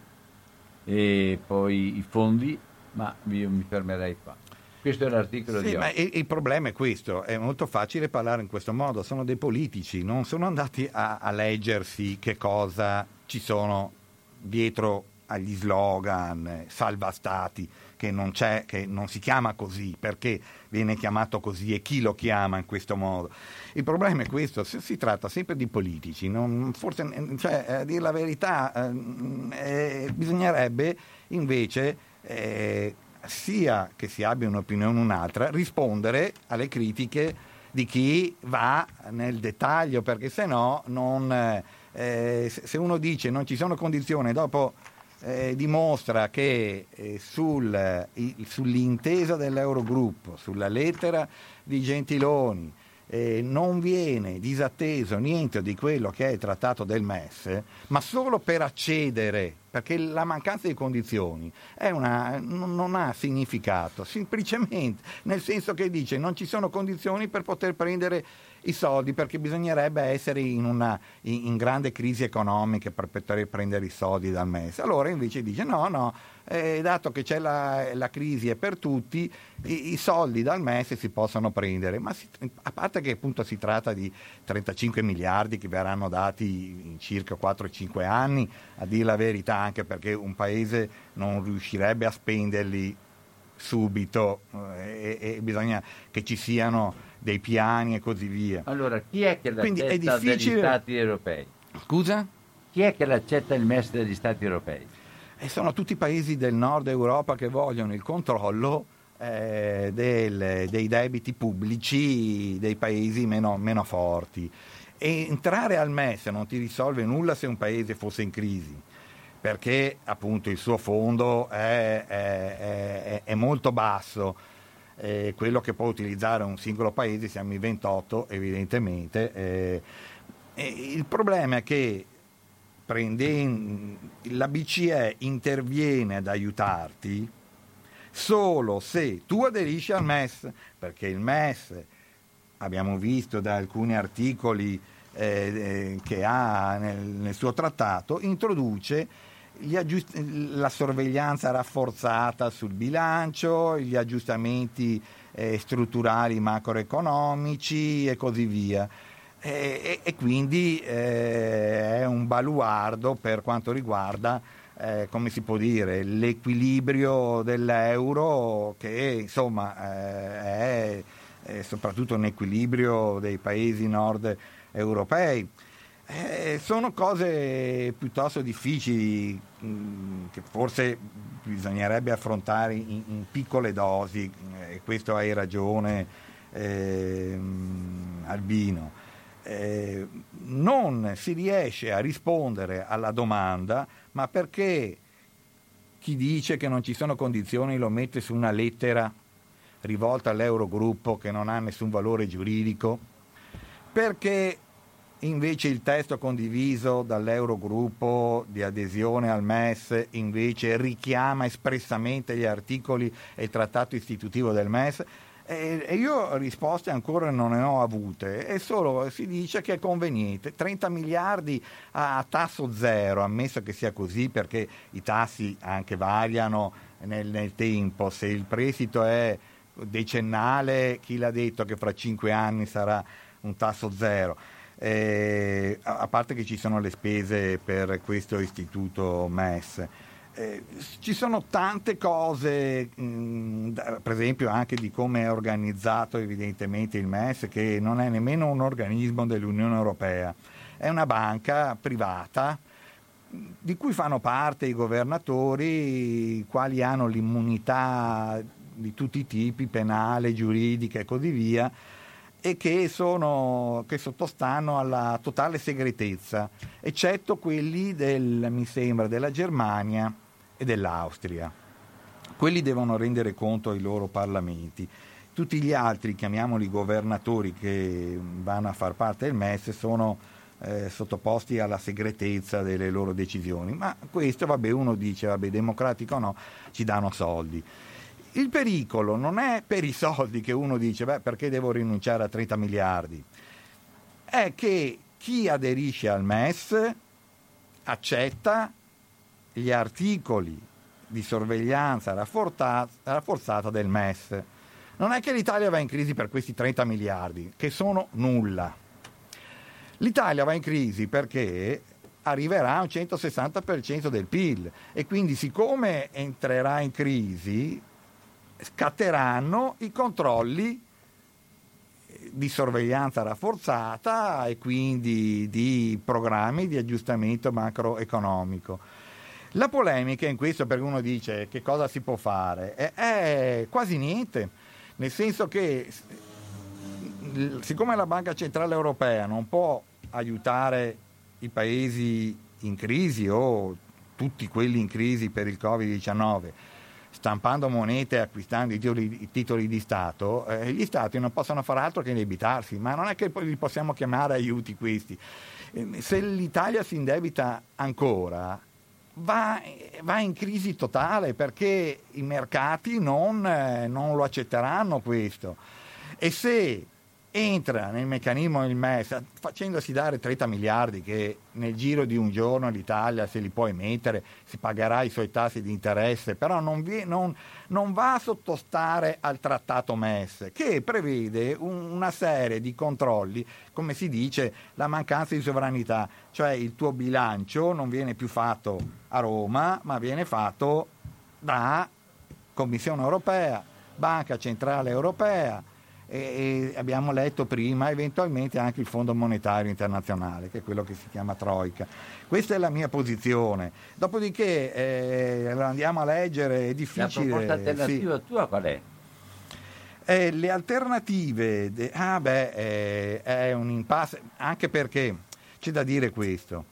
Speaker 1: e poi i fondi, ma io mi fermerei qua. Questo è l'articolo
Speaker 2: sì,
Speaker 1: di
Speaker 2: ma il, il, problema è questo, è molto facile parlare in questo modo, sono dei politici, non sono andati a, a leggersi che cosa ci sono dietro agli slogan, salva stati, che non che non si chiama così, perché viene chiamato così e chi lo chiama in questo modo. Il problema è questo, si tratta sempre di politici, non, forse, cioè, a dire la verità, eh, eh, bisognerebbe invece, eh, sia che si abbia un'opinione o un'altra, rispondere alle critiche di chi va nel dettaglio, perché se no non, eh, se uno dice non ci sono condizioni, dopo eh, dimostra che eh, sul, i, sull'intesa dell'Eurogruppo, sulla lettera di Gentiloni, eh, non viene disatteso niente di quello che è il trattato del MES, ma solo per accedere, perché la mancanza di condizioni una, non ha significato, semplicemente nel senso che dice non ci sono condizioni per poter prendere i soldi perché bisognerebbe essere in una in, in grande crisi economica per poter prendere i soldi dal MES. Allora invece dice no, no, eh, dato che c'è la, la, crisi è per tutti, i, i, soldi dal MES si possono prendere, ma si, a parte che appunto si tratta di 35 miliardi che verranno dati in circa 4-5 anni, a dire la verità anche perché un paese non riuscirebbe a spenderli subito eh, e, e bisogna che ci siano dei piani e così via.
Speaker 1: Allora, chi è che l'accetta è difficile... degli Stati europei?
Speaker 2: Scusa?
Speaker 1: Chi è che l'accetta il MES degli Stati europei?
Speaker 2: E sono tutti i paesi del nord Europa che vogliono il controllo eh, del, dei debiti pubblici dei paesi meno, meno forti. E entrare al MES non ti risolve nulla se un paese fosse in crisi perché appunto il suo fondo è, è, è, molto basso eh, quello che può utilizzare un singolo paese, siamo i 28 evidentemente. Eh, il problema è che prende, la BCE interviene ad aiutarti solo se tu aderisci al MES, perché il MES, abbiamo visto da alcuni articoli eh, eh che ha nel, nel suo trattato, introduce aggiust- la sorveglianza rafforzata sul bilancio, gli aggiustamenti eh, strutturali macroeconomici e così via. E, e, e quindi eh, è un baluardo per quanto riguarda, eh, come si può dire, l'equilibrio dell'euro che insomma eh, è, è soprattutto un equilibrio dei paesi nord europei. Eh, sono cose piuttosto difficili che forse bisognerebbe affrontare in, in piccole dosi e eh, questo hai ragione eh, Albino. Eh, non si riesce a rispondere alla domanda ma perché chi dice che non ci sono condizioni lo mette su una lettera rivolta all'Eurogruppo che non ha nessun valore giuridico? Perché Invece il testo condiviso dall'Eurogruppo di adesione al MES invece richiama espressamente gli articoli e il trattato istitutivo del MES? E io risposte ancora non ne ho avute e solo si dice che è conveniente. 30 miliardi a tasso zero ammesso che sia così perché i tassi anche variano nel, nel tempo. Se il prestito è decennale chi l'ha detto che fra cinque anni sarà un tasso zero eh, a parte che ci sono le spese per questo istituto MES. Eh, ci sono tante cose, mh, mm, per esempio anche di come è organizzato evidentemente il MES, che non è nemmeno un organismo dell'Unione Europea, è una banca privata di cui fanno parte i governatori, i quali hanno l'immunità di tutti i tipi, penale, giuridica e così via, e che, sono, che sottostanno alla totale segretezza, eccetto quelli del, mi sembra, della Germania e dell'Austria. Quelli devono rendere conto ai loro parlamenti. Tutti gli altri, chiamiamoli governatori che vanno a far parte del MES, sono eh, sottoposti alla segretezza delle loro decisioni. Ma questo, vabbè, uno dice, vabbè, democratico no, ci danno soldi. Il pericolo non è per i soldi che uno dice, beh, perché devo rinunciare a 30 miliardi? È che chi aderisce al MES accetta gli articoli di sorveglianza rafforzata del MES. Non è che l'Italia va in crisi per questi 30 miliardi, che sono nulla. L'Italia va in crisi perché arriverà a un 160% del PIL e quindi siccome entrerà in crisi scatteranno i controlli di sorveglianza rafforzata e quindi di programmi di aggiustamento macroeconomico. La polemica in questo perché uno dice che cosa si può fare è, è quasi niente, nel senso che siccome la Banca Centrale Europea non può aiutare i paesi in crisi o tutti quelli in crisi per il Covid-19 stampando monete e acquistando i titoli, i titoli di Stato, eh, gli Stati non possono fare altro che indebitarsi, ma non è che li possiamo chiamare aiuti questi. Eh, se l'Italia si indebita ancora, va, va in crisi totale perché i mercati non, eh, non lo accetteranno questo. E se entra nel meccanismo del MES facendosi dare 30 miliardi che nel giro di un giorno l'Italia se li può emettere, si pagherà i suoi tassi di interesse, però non, vi, non, non va a sottostare al trattato MES che prevede un, una serie di controlli, come si dice, la mancanza di sovranità, cioè il tuo bilancio non viene più fatto a Roma, ma viene fatto da Commissione europea, Banca Centrale Europea, e, abbiamo letto prima eventualmente anche il Fondo Monetario Internazionale, che è quello che si chiama Troica. Questa è la mia posizione. Dopodiché eh, andiamo a leggere, è difficile.
Speaker 1: La proposta alternativa sì. tua qual è?
Speaker 2: Eh, le alternative, de... ah beh, eh, è un impasse, anche perché c'è da dire questo,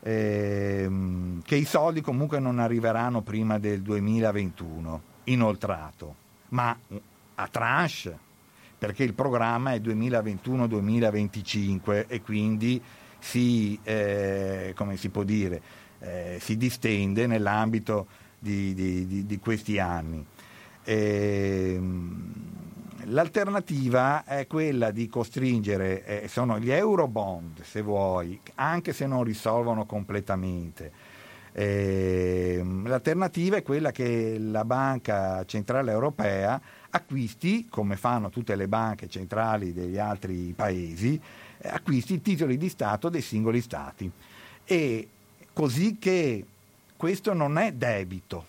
Speaker 2: ehm, che i soldi comunque non arriveranno prima del 2021, inoltrato, ma a tranche perché il programma è 2021-2025 e quindi si, eh, si, dire, eh, si distende nell'ambito di, di, di, questi anni. E, ehm, l'alternativa è quella di costringere, eh, sono gli euro bond se vuoi, anche se non risolvono completamente. Eh, l'alternativa è quella che la Banca Centrale Europea acquisti, come fanno tutte le banche centrali degli altri paesi, eh, acquisti titoli di Stato dei singoli Stati. E così che questo non è debito,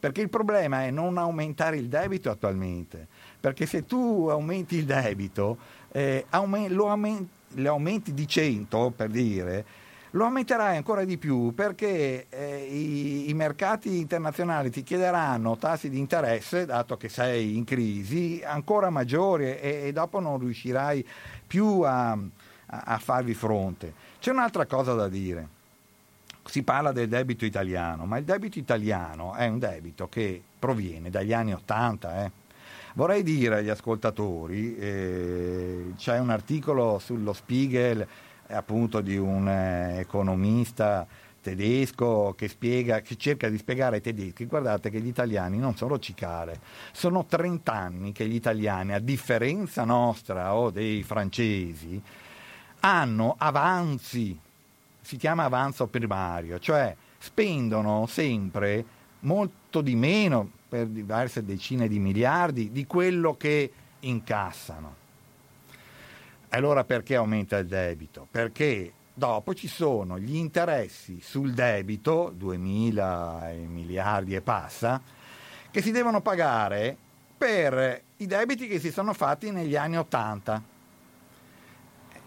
Speaker 2: perché il problema è non aumentare il debito attualmente, perché se tu aumenti il debito, eh, lo, aument- lo aumenti di 100 per dire, lo aumenterai ancora di più perché eh, i, i, mercati internazionali ti chiederanno tassi di interesse, dato che sei in crisi, ancora maggiori e, e dopo non riuscirai più a, a, a farvi fronte. C'è un'altra cosa da dire. Si parla del debito italiano, ma il debito italiano è un debito che proviene dagli anni Ottanta. Eh. Vorrei dire agli ascoltatori, eh, c'è un articolo sullo Spiegel appunto di un eh, economista tedesco che, spiega, che cerca di spiegare ai tedeschi guardate che gli italiani non sono cicale, sono 30 anni che gli italiani a differenza nostra o dei francesi hanno avanzi, si chiama avanzo primario, cioè spendono sempre molto di meno per diverse decine di miliardi di quello che incassano. Allora perché aumenta il debito? Perché dopo ci sono gli interessi sul debito, 2.000 miliardi e passa, che si devono pagare per i debiti che si sono fatti negli anni 80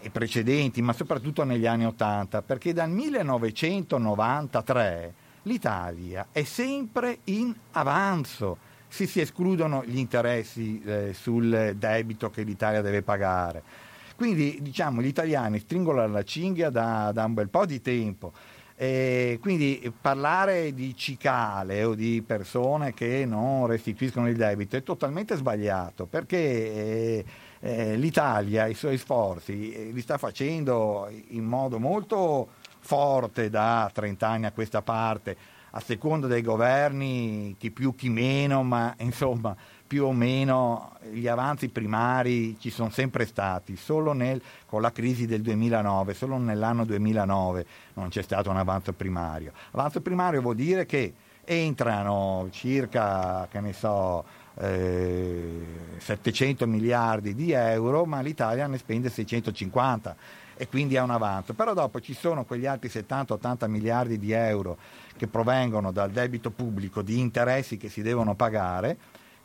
Speaker 2: e precedenti, ma soprattutto negli anni 80, perché dal 1993 l'Italia è sempre in avanzo se si escludono gli interessi eh, sul debito che l'Italia deve pagare quindi diciamo gli italiani stringono la cinghia da, da un bel po' di tempo. E quindi parlare di cicale o di persone che non restituiscono il debito è totalmente sbagliato perché eh, eh, l'Italia i suoi sforzi eh, li sta facendo in modo molto forte da 30 anni a questa parte, a seconda dei governi, chi più chi meno, ma insomma più o meno gli avanzi primari ci sono sempre stati, solo nel, con la crisi del 2009, solo nell'anno 2009 non c'è stato un avanzo primario. Avanzo primario vuol dire che entrano circa, che ne so, eh, 700 miliardi di euro, ma l'Italia ne spende 650 e quindi è un avanzo. Però dopo ci sono quegli altri 70-80 miliardi di euro che provengono dal debito pubblico di interessi che si devono pagare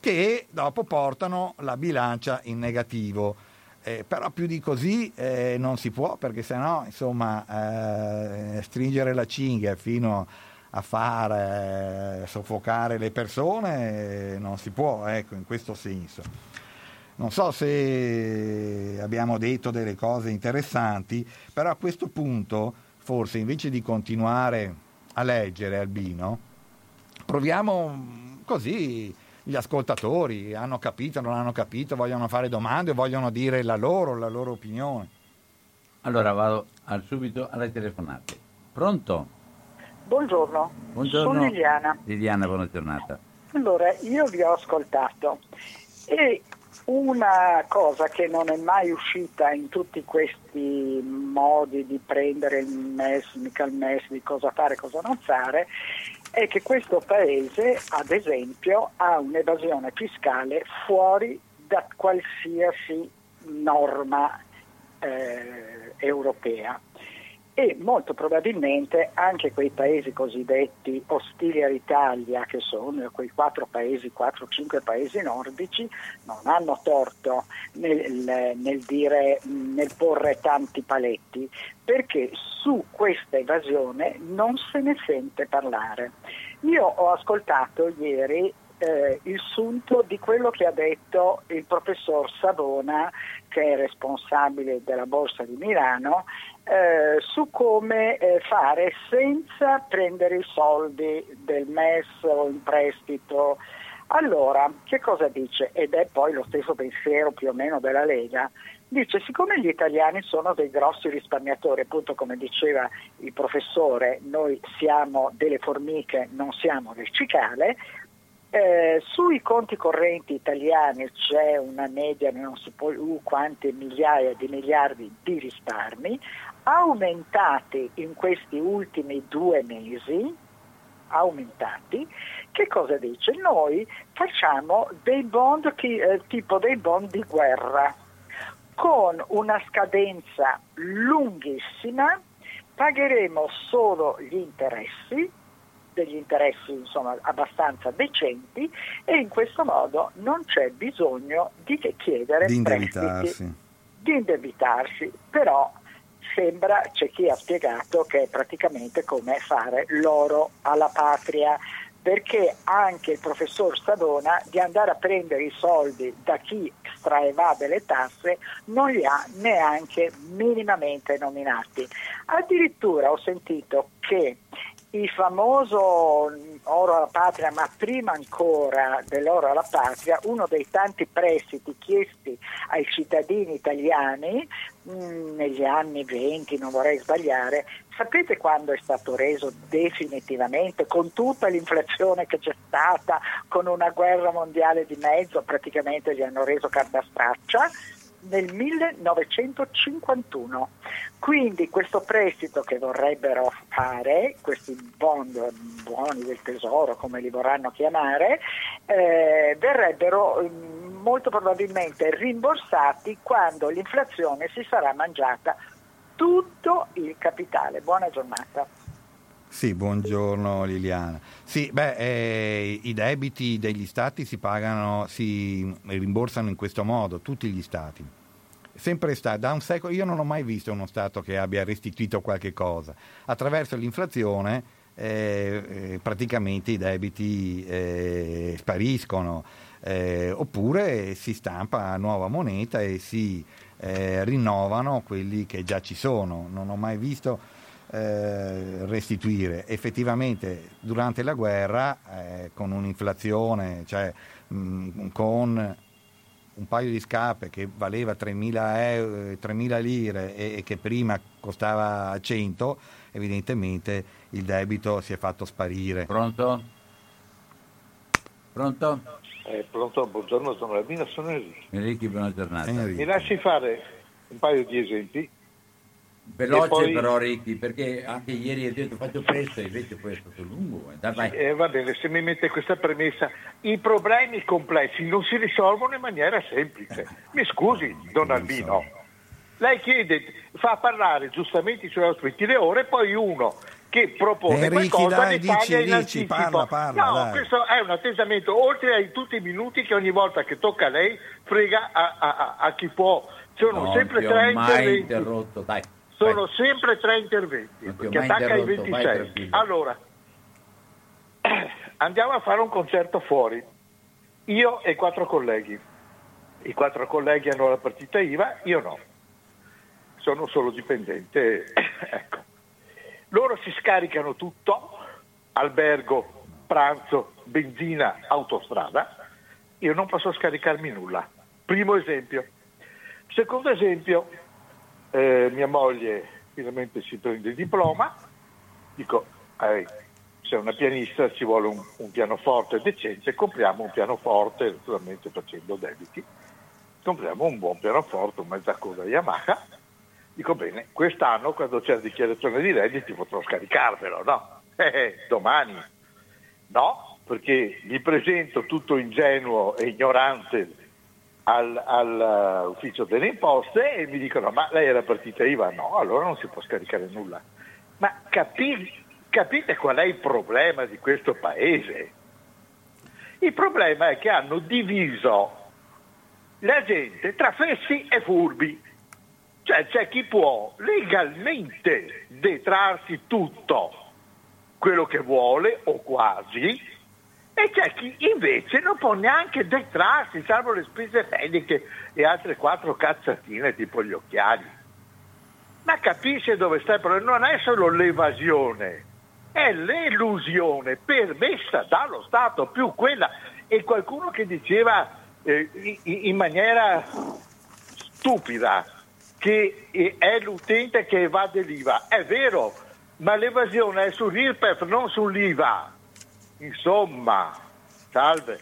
Speaker 2: che dopo portano la bilancia in negativo. Eh, però più di così eh, non si può perché sennò insomma eh, stringere la cinghia fino a far eh, soffocare le persone non si può ecco in questo senso Non so se abbiamo detto delle cose interessanti, però a questo punto forse invece di continuare a leggere Albino, proviamo così gli ascoltatori hanno capito, non hanno capito, vogliono fare domande, vogliono dire la loro, la loro opinione.
Speaker 1: Allora vado al subito alle telefonate. Pronto?
Speaker 3: Buongiorno.
Speaker 1: Buongiorno.
Speaker 3: Sono Liliana.
Speaker 1: Liliana, buona giornata.
Speaker 3: Allora, io vi ho ascoltato e una cosa che non è mai uscita in tutti questi modi di prendere il MES, mica il MES, di cosa fare, cosa non fare, è che questo paese, ad esempio, ha un'evasione fiscale fuori da qualsiasi norma eh, europea e molto probabilmente anche quei paesi cosiddetti ostili all'Italia, che sono quei quattro paesi, 4-5 paesi nordici, non hanno torto nel, nel, dire, nel porre tanti paletti, perché su questa evasione non se ne sente parlare. Io ho ascoltato ieri eh, il sunto di quello che ha detto il professor Savona, che è responsabile della Borsa di Milano, eh, su come eh, fare senza prendere i soldi del MES o in prestito. Allora, che cosa dice? Ed è poi lo stesso pensiero più o meno della Lega. Dice, siccome gli italiani sono dei grossi risparmiatori, appunto come diceva il professore, noi siamo delle formiche, non siamo del cicale, eh, sui conti correnti italiani c'è una media, non si può uh, quante migliaia di miliardi di risparmi, aumentati in questi ultimi due mesi, aumentati, che cosa dice? Noi facciamo dei bond eh, tipo dei bond di guerra con una scadenza lunghissima, pagheremo solo gli interessi, degli interessi insomma, abbastanza decenti e in questo modo non c'è bisogno di chiedere
Speaker 2: di
Speaker 3: indebitarsi. di indebitarsi, però sembra, c'è chi ha spiegato che è praticamente come fare l'oro alla patria, perché anche il professor Sadona di andare a prendere i soldi da chi estraeva delle tasse non li ha neanche minimamente nominati. Addirittura ho sentito che il famoso oro alla patria, ma prima ancora dell'oro alla patria, uno dei tanti prestiti chiesti ai cittadini italiani mm, negli anni 20, non vorrei sbagliare, sapete quando è stato reso definitivamente, con tutta l'inflazione che c'è stata, con una guerra mondiale di mezzo, praticamente gli hanno reso carta straccia? Nel 1951. Quindi questo prestito che vorrebbero fare, questi bond, buoni del tesoro come li vorranno chiamare, eh, verrebbero mm, molto probabilmente rimborsati quando l'inflazione si sarà mangiata tutto il capitale. Buona giornata.
Speaker 2: Sì, buongiorno Liliana. Sì, beh, eh, i debiti degli stati si pagano, si rimborsano in questo modo, tutti gli stati. Sempre stato, da un secolo, io non ho mai visto uno Stato che abbia restituito qualche cosa. Attraverso l'inflazione eh, eh, praticamente i debiti eh, spariscono, eh, oppure si stampa nuova moneta e si eh, rinnovano quelli che già ci sono. Non ho mai visto eh, restituire. Effettivamente durante la guerra, eh, con un'inflazione, cioè mh, con un paio di scarpe che valeva 3.000, euro, 3.000 lire e, e, che prima costava 100, evidentemente il debito si è fatto sparire.
Speaker 1: Pronto? Pronto?
Speaker 4: Eh, pronto, buongiorno, sono Albino, sono Enrico.
Speaker 1: Enrico, buona giornata. Enrico.
Speaker 4: Mi lasci fare un paio di esempi
Speaker 1: Veloce poi... però Ricky, perché anche ieri hai detto faccio presto, invece poi è stato lungo.
Speaker 4: Eh. Dai, eh, va bene, se mi mette questa premessa, i problemi complessi non si risolvono in maniera semplice. [laughs] Mi scusi, Don Albino. Lei chiede, fa parlare giustamente i suoi ospiti le ore, poi uno che propone
Speaker 2: Enrichi,
Speaker 4: qualcosa
Speaker 2: dai,
Speaker 4: di dici,
Speaker 2: dici, parla, parla,
Speaker 4: no,
Speaker 2: dai.
Speaker 4: questo è un atteggiamento, oltre a tutti i minuti che ogni volta che tocca a lei frega a, a, a, a chi può. Sono
Speaker 1: no,
Speaker 4: sempre tre interventi.
Speaker 1: interrotto, dai.
Speaker 4: Sono sempre tre interventi, che attacca ai 26. Allora, [clears throat] andiamo a fare un concerto fuori, io e quattro colleghi. I quattro colleghi hanno la partita IVA, io no. Sono solo dipendente. [clears throat] ecco. Loro si scaricano tutto, albergo, pranzo, benzina, autostrada. Io non posso scaricarmi nulla. Primo esempio. Secondo esempio, eh, mia moglie finalmente si prende il diploma, dico, eh, se una pianista ci vuole un, un, pianoforte decente, compriamo un pianoforte, naturalmente facendo debiti, compriamo un buon pianoforte, un mezza coda Yamaha, dico bene, quest'anno quando c'è la dichiarazione di redditi potrò scaricarvelo, no? [laughs] Eh, domani. No, perché mi presento tutto ingenuo e ignorante all'ufficio delle imposte e mi dicono ma lei la partita IVA? No, allora non si può scaricare nulla. Ma capi, capite qual è il problema di questo paese? Il problema è che hanno diviso la gente tra fessi e furbi. Cioè c'è chi può legalmente detrarsi tutto quello che vuole o quasi e c'è chi invece non può neanche detrarsi, salvo le spese mediche e altre quattro cazzatine tipo gli occhiali. Ma capisce dove sta il problema? Non è solo l'evasione, è l'elusione permessa dallo Stato, più quella. E qualcuno che diceva eh, in maniera stupida che è l'utente che evade l'IVA. È vero, ma l'evasione è sull'IRPEF, non sull'IVA. Insomma, salve.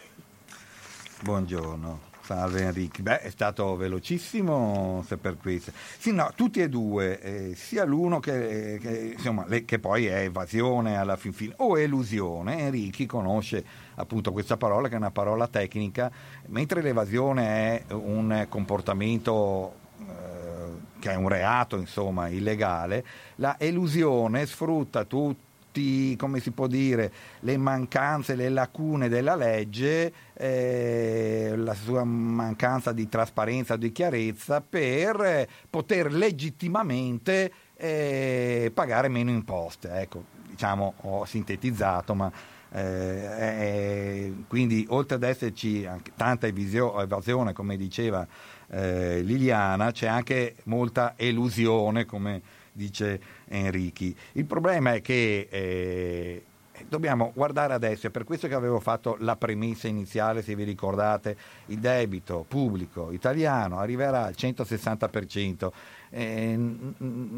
Speaker 2: Buongiorno. Salve Enrico, beh è stato velocissimo se per questo. Sì, no, tutti e due, eh, sia l'uno che, che, insomma, le, che, poi è evasione alla fin fine o elusione. Enrico conosce appunto questa parola che è una parola tecnica, mentre l'evasione è un comportamento eh, che è un reato insomma illegale, la elusione sfrutta tutto tutti, come si può dire, le mancanze, le lacune della legge, eh, la sua mancanza di trasparenza, di chiarezza per poter legittimamente eh, pagare meno imposte. Ecco, diciamo, ho sintetizzato, ma eh, quindi oltre ad esserci tanta evasione, come diceva eh, Liliana, c'è anche molta elusione, come dice Enrichi. Il problema è che eh, dobbiamo guardare adesso, è per questo che avevo fatto la premessa iniziale, se vi ricordate, il debito pubblico italiano arriverà al 160%. Eh,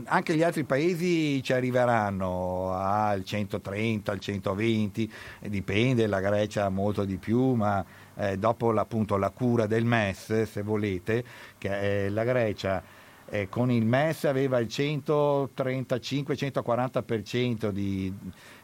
Speaker 2: anche gli altri paesi ci arriveranno al 130, al 120, eh, dipende, la Grecia molto di più, ma eh, dopo appunto la cura del MES, se volete, che la Grecia eh, con il MES aveva il 135-140% di,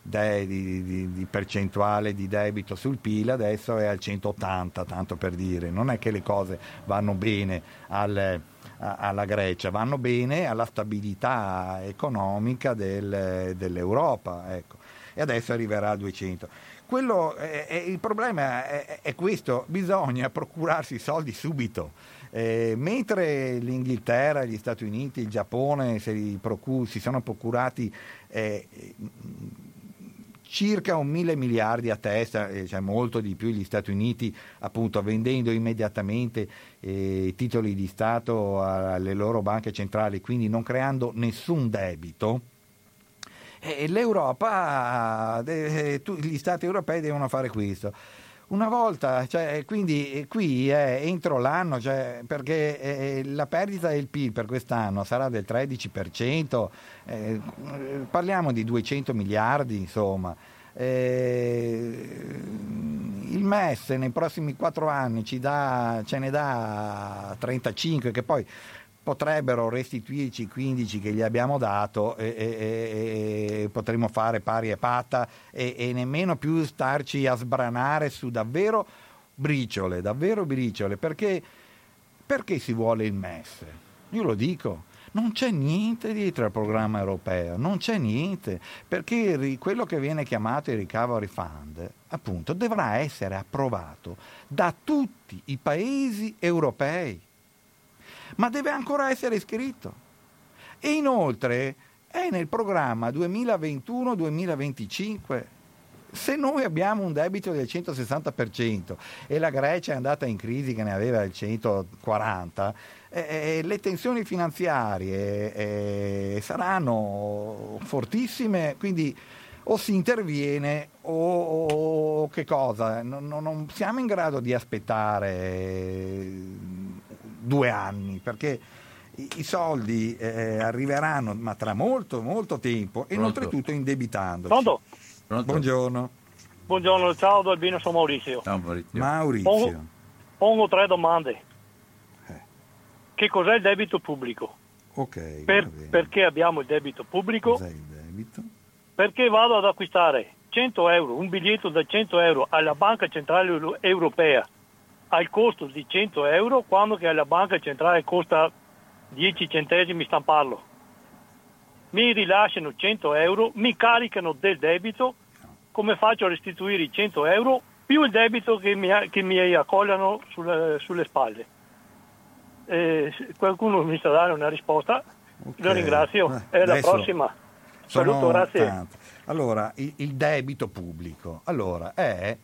Speaker 2: di, di, di, percentuale di debito sul PIL, adesso è al 180, tanto per dire. Non è che le cose vanno bene al, a, alla Grecia, vanno bene alla stabilità economica del, dell'Europa. Ecco. E adesso arriverà a 200. Quello, eh, il problema è, è questo, bisogna procurarsi i soldi subito eh, mentre l'Inghilterra, gli Stati Uniti, il Giappone si, procur- si sono procurati eh, circa un mille miliardi a testa, eh, cioè molto di più gli Stati Uniti, appunto vendendo immediatamente eh, titoli di Stato alle loro banche centrali, quindi non creando nessun debito. E l'Europa, gli Stati europei devono fare questo una volta, cioè, quindi qui è entro l'anno, cioè, perché eh, la perdita del PIL per quest'anno sarà del 13%, eh, parliamo di 200 miliardi, insomma. Eh, il MES nei prossimi quattro anni ci dà, ce ne dà 35, che poi potrebbero restituirci i 15 che gli abbiamo dato e, e, e potremmo fare pari e patta e, e, nemmeno più starci a sbranare su davvero briciole, davvero briciole, perché, perché si vuole il MES? Io lo dico, non c'è niente dietro al programma europeo, non c'è niente, perché quello che viene chiamato il recovery fund, appunto, dovrà essere approvato da tutti i paesi europei ma deve ancora essere scritto. E inoltre è nel programma 2021-2025. se noi abbiamo un debito del 160% e la Grecia è andata in crisi che ne aveva il 140%, eh, eh, le tensioni finanziarie eh, saranno fortissime, quindi o si interviene o, o che cosa? Non, non, siamo in grado di aspettare due anni perché i, i soldi eh, arriveranno ma tra molto molto tempo e oltretutto indebitandoci.
Speaker 5: Pronto?
Speaker 2: Pronto? Buongiorno.
Speaker 5: Buongiorno, ciao Albino, sono Maurizio.
Speaker 1: Ciao Maurizio.
Speaker 2: Maurizio.
Speaker 5: Pongo, pongo tre domande. Eh. Che cos'è il debito pubblico?
Speaker 2: Ok.
Speaker 5: Per, perché abbiamo il debito pubblico?
Speaker 2: Cos'è il debito?
Speaker 5: Perché vado ad acquistare 100 euro, un biglietto da 100 euro alla Banca Centrale Europea al costo di 100 euro quando che alla Banca Centrale costa 10 centesimi stamparlo mi rilasciano 100 euro, mi caricano del debito, come faccio a restituire i 100 euro più il debito che mi, che mi accollano sulle, sulle spalle? Eh, qualcuno mi sa dare una risposta? Okay. Lo ringrazio e alla prossima. Saluto, grazie.
Speaker 2: Tanto. Allora, il, il debito pubblico. Allora, è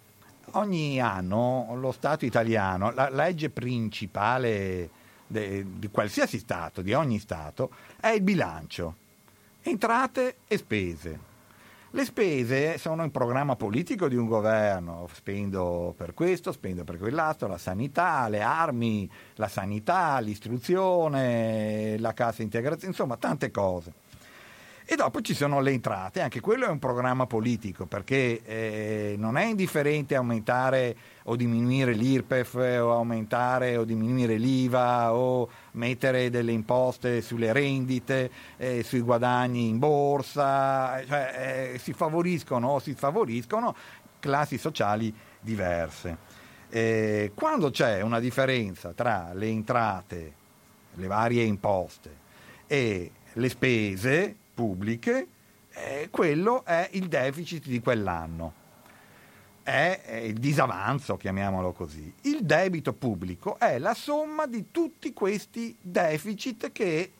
Speaker 2: ogni anno lo Stato italiano, la legge principale de, di qualsiasi Stato, di ogni Stato, è il bilancio entrate e spese. Le spese sono in programma politico di un governo, spendo per questo, spendo per quell'altro, la sanità, le armi, la sanità, l'istruzione, la cassa integrazione, insomma tante cose. E dopo ci sono le entrate, anche quello è un programma politico perché eh, non è indifferente aumentare o diminuire l'IRPEF o aumentare o diminuire l'IVA o mettere delle imposte sulle rendite, eh, sui guadagni in borsa, cioè, eh, si favoriscono o si sfavoriscono classi sociali diverse. Eh, quando c'è una differenza tra le entrate, le varie imposte e le spese, pubbliche, eh, quello è il deficit di quell'anno, è, è il disavanzo, chiamiamolo così. Il debito pubblico è la somma di tutti questi deficit che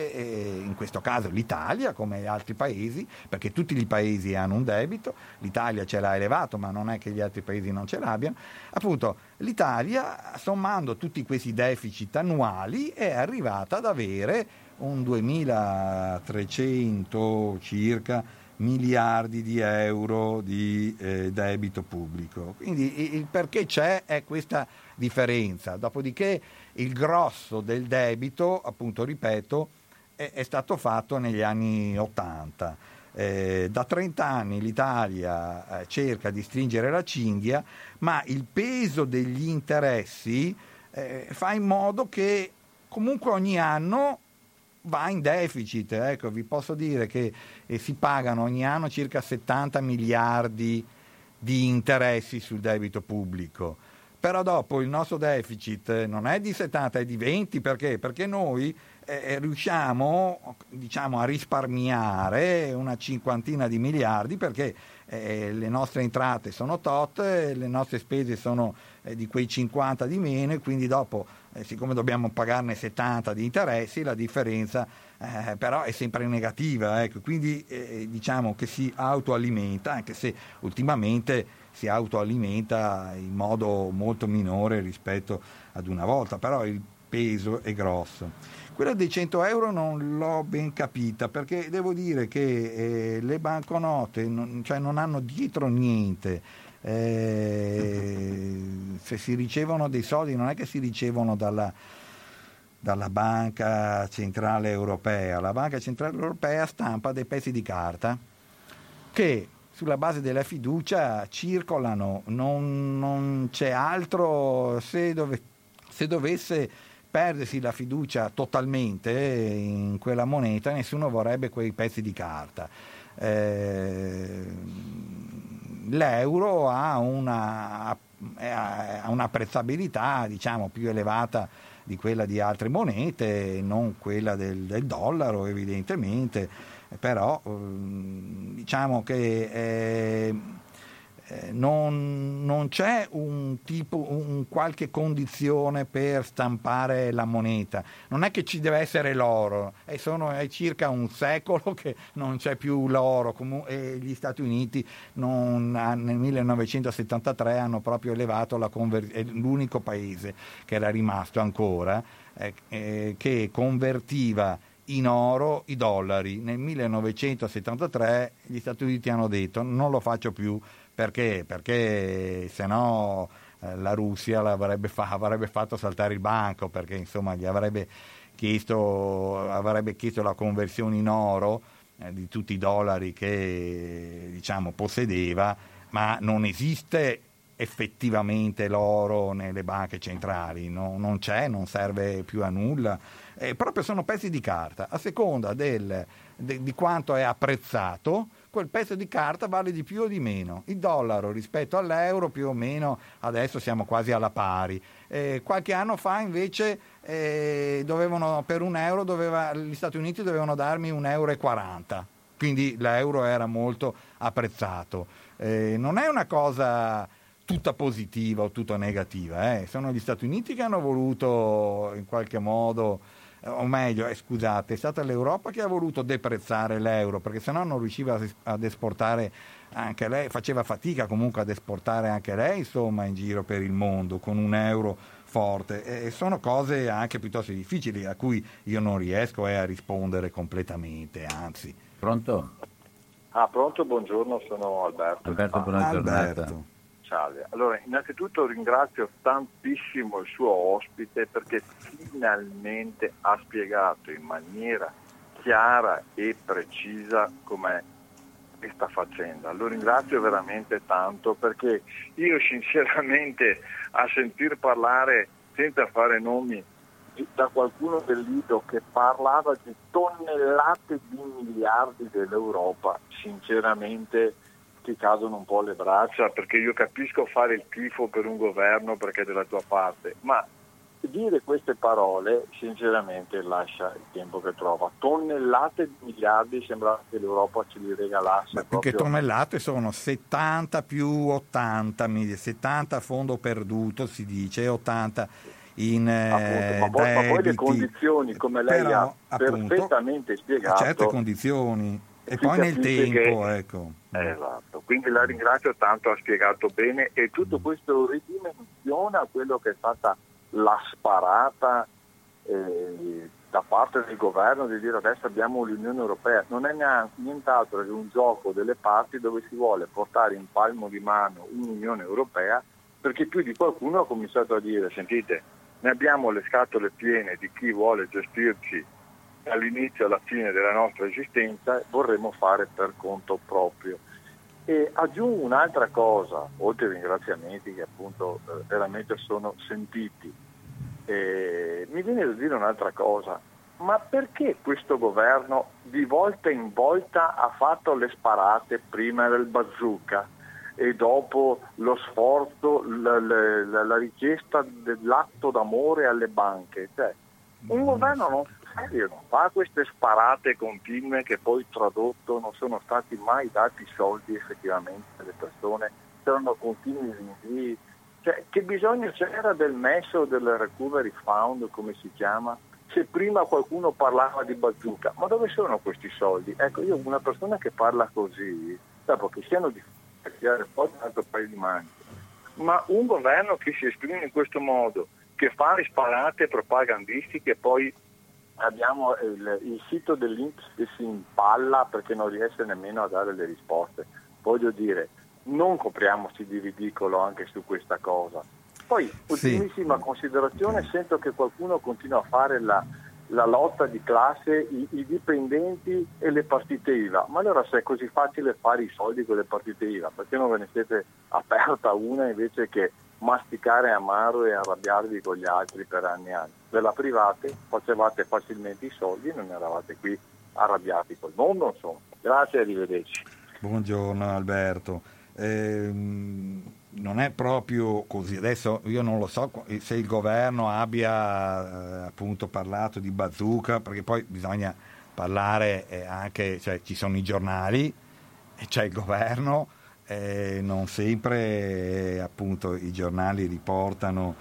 Speaker 2: in questo caso l'Italia come altri paesi, perché tutti i paesi hanno un debito, l'Italia ce l'ha elevato ma non è che gli altri paesi non ce l'abbiano, appunto l'Italia sommando tutti questi deficit annuali è arrivata ad avere un 2300 circa miliardi di euro di eh, debito pubblico. Quindi il perché c'è è questa differenza. Dopodiché il grosso del debito, appunto ripeto, è, è stato fatto negli anni 80. Eh, da 30 anni l'Italia eh, cerca di stringere la cinghia, ma il peso degli interessi eh, fa in modo che comunque ogni anno va in deficit. Ecco, vi posso dire che eh, si pagano ogni anno circa 70 miliardi di interessi sul debito pubblico. Però dopo il nostro deficit non è di 70, è di 20 perché? Perché noi eh, eh, riusciamo diciamo, a risparmiare una cinquantina di miliardi perché eh, le nostre entrate sono tot, le nostre spese sono eh, di quei 50 di meno e quindi dopo eh, siccome dobbiamo pagarne 70 di interessi, la differenza eh, però è sempre negativa, ecco. quindi eh, diciamo che si autoalimenta, anche se ultimamente si autoalimenta in modo molto minore rispetto ad una volta, però il peso è grosso. Quella dei 100 euro non l'ho ben capita perché devo dire che eh, le banconote non, cioè non hanno dietro niente. Eh, se si ricevono dei soldi non è che si ricevono dalla, dalla Banca Centrale Europea, la Banca Centrale Europea stampa dei pezzi di carta che sulla base della fiducia circolano, non, non c'è altro, se, dove, se dovesse perdersi la fiducia totalmente in quella moneta nessuno vorrebbe quei pezzi di carta. Eh, l'euro ha una, eh, ha un'apprezzabilità diciamo, più elevata di quella di altre monete, non quella del, del dollaro evidentemente, però ehm, diciamo che eh, eh, non, non, c'è un tipo, un qualche condizione per stampare la moneta. Non è che ci deve essere l'oro, è, sono, è circa un secolo che non c'è più l'oro comu- e gli Stati Uniti non, nel 1973 hanno proprio elevato la conversione, l'unico paese che era rimasto ancora, eh, eh, che convertiva in oro i dollari. Nel 1973 gli Stati Uniti hanno detto non lo faccio più perché? Perché se no eh, la Russia l'avrebbe fa, avrebbe fatto saltare il banco perché insomma gli avrebbe chiesto, avrebbe chiesto la conversione in oro eh, di tutti i dollari che diciamo, possedeva, ma non esiste effettivamente l'oro nelle banche centrali, no, non c'è, non serve più a nulla, eh, proprio sono pezzi di carta, a seconda del, de, di quanto è apprezzato quel pezzo di carta vale di più o di meno. Il dollaro rispetto all'euro più o meno adesso siamo quasi alla pari. Eh, qualche anno fa invece eh, dovevano, per un euro doveva, gli Stati Uniti dovevano darmi un euro 40, quindi l'euro era molto apprezzato. Eh, non è una cosa tutta positiva o tutta negativa, eh. sono gli Stati Uniti che hanno voluto in qualche modo o meglio, eh, scusate, è stata l'Europa che ha voluto deprezzare l'euro, perché sennò non riusciva ad esportare anche lei, faceva fatica comunque ad esportare anche lei, insomma, in giro per il mondo con un euro forte. E sono cose anche piuttosto difficili a cui io non riesco eh, a rispondere completamente, anzi.
Speaker 1: Pronto?
Speaker 6: Ah, pronto, buongiorno, sono Alberto.
Speaker 1: Alberto, buona
Speaker 2: Alberto.
Speaker 6: Ciao. Allora, innanzitutto ringrazio tantissimo il suo ospite perché finalmente ha spiegato in maniera chiara e precisa com'è questa faccenda. Lo ringrazio veramente tanto perché io sinceramente a sentir parlare senza fare nomi da qualcuno del Lido che parlava di tonnellate di miliardi dell'Europa, sinceramente ti cadono un po' le braccia perché io capisco fare il tifo per un governo perché è della tua parte, ma dire queste parole sinceramente lascia il tempo che trova. Tonnellate di miliardi sembra che l'Europa ce li regalasse.
Speaker 2: Beh, proprio... Perché tonnellate sono 70 più 80, 70 a fondo perduto si dice, 80 in
Speaker 6: appunto, ma, poi, ma, poi, le condizioni come lei Però, ha appunto, perfettamente spiegato
Speaker 2: certe condizioni e poi nel tempo che... ecco.
Speaker 6: Esatto quindi la ringrazio tanto ha spiegato bene e tutto questo ridimensiona quello che è stata la sparata eh, da parte del governo di dire adesso abbiamo l'Unione Europea, non è nient'altro che un gioco delle parti dove si vuole portare in palmo di mano un'Unione Europea perché più di qualcuno ha cominciato a dire sentite ne abbiamo le scatole piene di chi vuole gestirci dall'inizio alla fine della nostra esistenza vorremmo fare per conto proprio. E aggiungo un'altra cosa, oltre ai ringraziamenti che appunto eh, veramente sono sentiti, eh, mi viene da dire un'altra cosa, ma perché questo governo di volta in volta ha fatto le sparate prima del bazooka e dopo lo sforzo, la, la, la richiesta dell'atto d'amore alle banche? Cioè, un governo non serio, non fa queste sparate continue che poi tradotto non sono stati mai dati soldi effettivamente alle persone, c'erano continui rinvii. Cioè, che bisogno c'era del MES o del Recovery Fund, come si chiama, se prima qualcuno parlava di bazooka? Ma dove sono questi soldi? Ecco, io una persona che parla così, dopo che siano difficili, poi un altro paio di mani, ma un governo che si esprime in questo modo, che fa le sparate propagandistiche poi abbiamo il, il sito dell'Inps che si impalla perché non riesce nemmeno a dare le risposte. Voglio dire, non copriamoci di ridicolo anche su questa cosa. Poi, ultimissima sì. considerazione, sento che qualcuno continua a fare la, la lotta di classe, i, i, dipendenti e le partite IVA. Ma allora se è così facile fare i soldi con le partite IVA, perché non ve ne siete aperta una invece che masticare amaro e arrabbiarvi con gli altri per anni e anni. Ve la private, facevate facilmente i soldi e non eravate qui arrabbiati col mondo, insomma. Grazie e arrivederci.
Speaker 2: Buongiorno Alberto. Eh, non è proprio così. Adesso io non lo so se il governo abbia eh, appunto parlato di bazooka, perché poi bisogna parlare eh, anche, cioè ci sono i giornali, e c'è il governo, eh, non sempre appunto i giornali riportano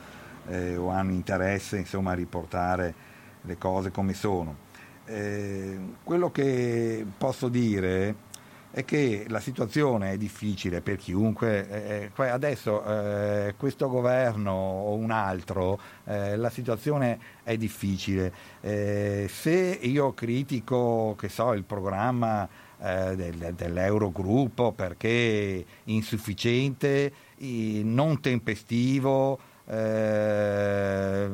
Speaker 2: eh, o hanno interesse insomma, a riportare le cose come sono. Eh, quello che posso dire è che la situazione è difficile per chiunque, eh, eh adesso eh, questo governo o un altro, eh, la situazione è difficile. Eh, se io critico, so, il programma eh, del, dell'Eurogruppo perché insufficiente, non tempestivo e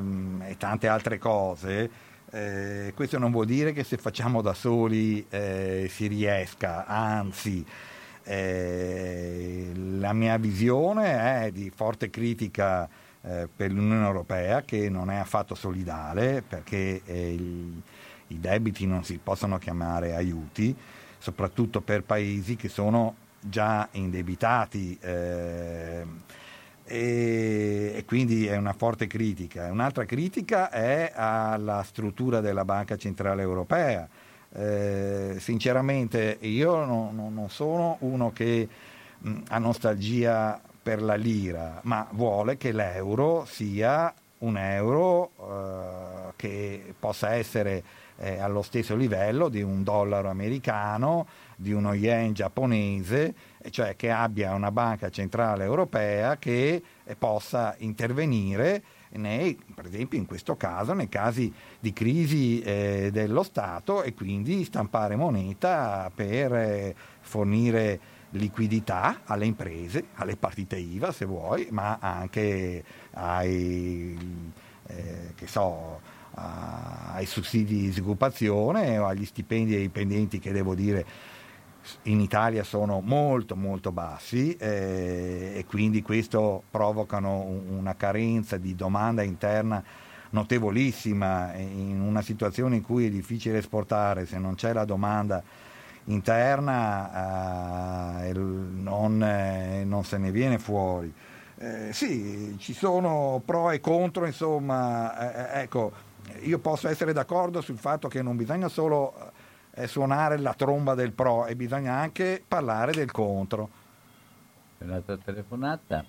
Speaker 2: tante altre cose, eh, questo non vuol dire che se facciamo da soli eh, si riesca, anzi eh, la mia visione è di forte critica eh, per l'Unione Europea che non è affatto solidale perché eh, i debiti non si possono chiamare aiuti, soprattutto per paesi che sono già indebitati eh, e, e, quindi è una forte critica. Un'altra critica è alla struttura della Banca Centrale Europea. Eh, sinceramente io no, no, non sono uno che mh, ha nostalgia per la lira, ma vuole che l'euro sia un euro eh, che possa essere eh, allo stesso livello di un dollaro americano, di uno yen giapponese, cioè che abbia una banca centrale europea che eh, possa intervenire nei, per esempio in questo caso nei casi di crisi eh, dello Stato e quindi stampare moneta per eh, fornire liquidità alle imprese, alle partite IVA se vuoi, ma anche ai, eh, so, ai sussidi di disoccupazione o agli stipendi dei dipendenti che devo dire in Italia sono molto molto bassi eh, e quindi questo provocano una carenza di domanda interna notevolissima in una situazione in cui è difficile esportare se non c'è la domanda interna eh, non, eh, non, se ne viene fuori. Eh, sì, ci sono pro e contro, insomma, eh, ecco, io posso essere d'accordo sul fatto che non bisogna solo eh, suonare la tromba del pro e bisogna anche parlare del contro.
Speaker 1: Un'altra telefonata.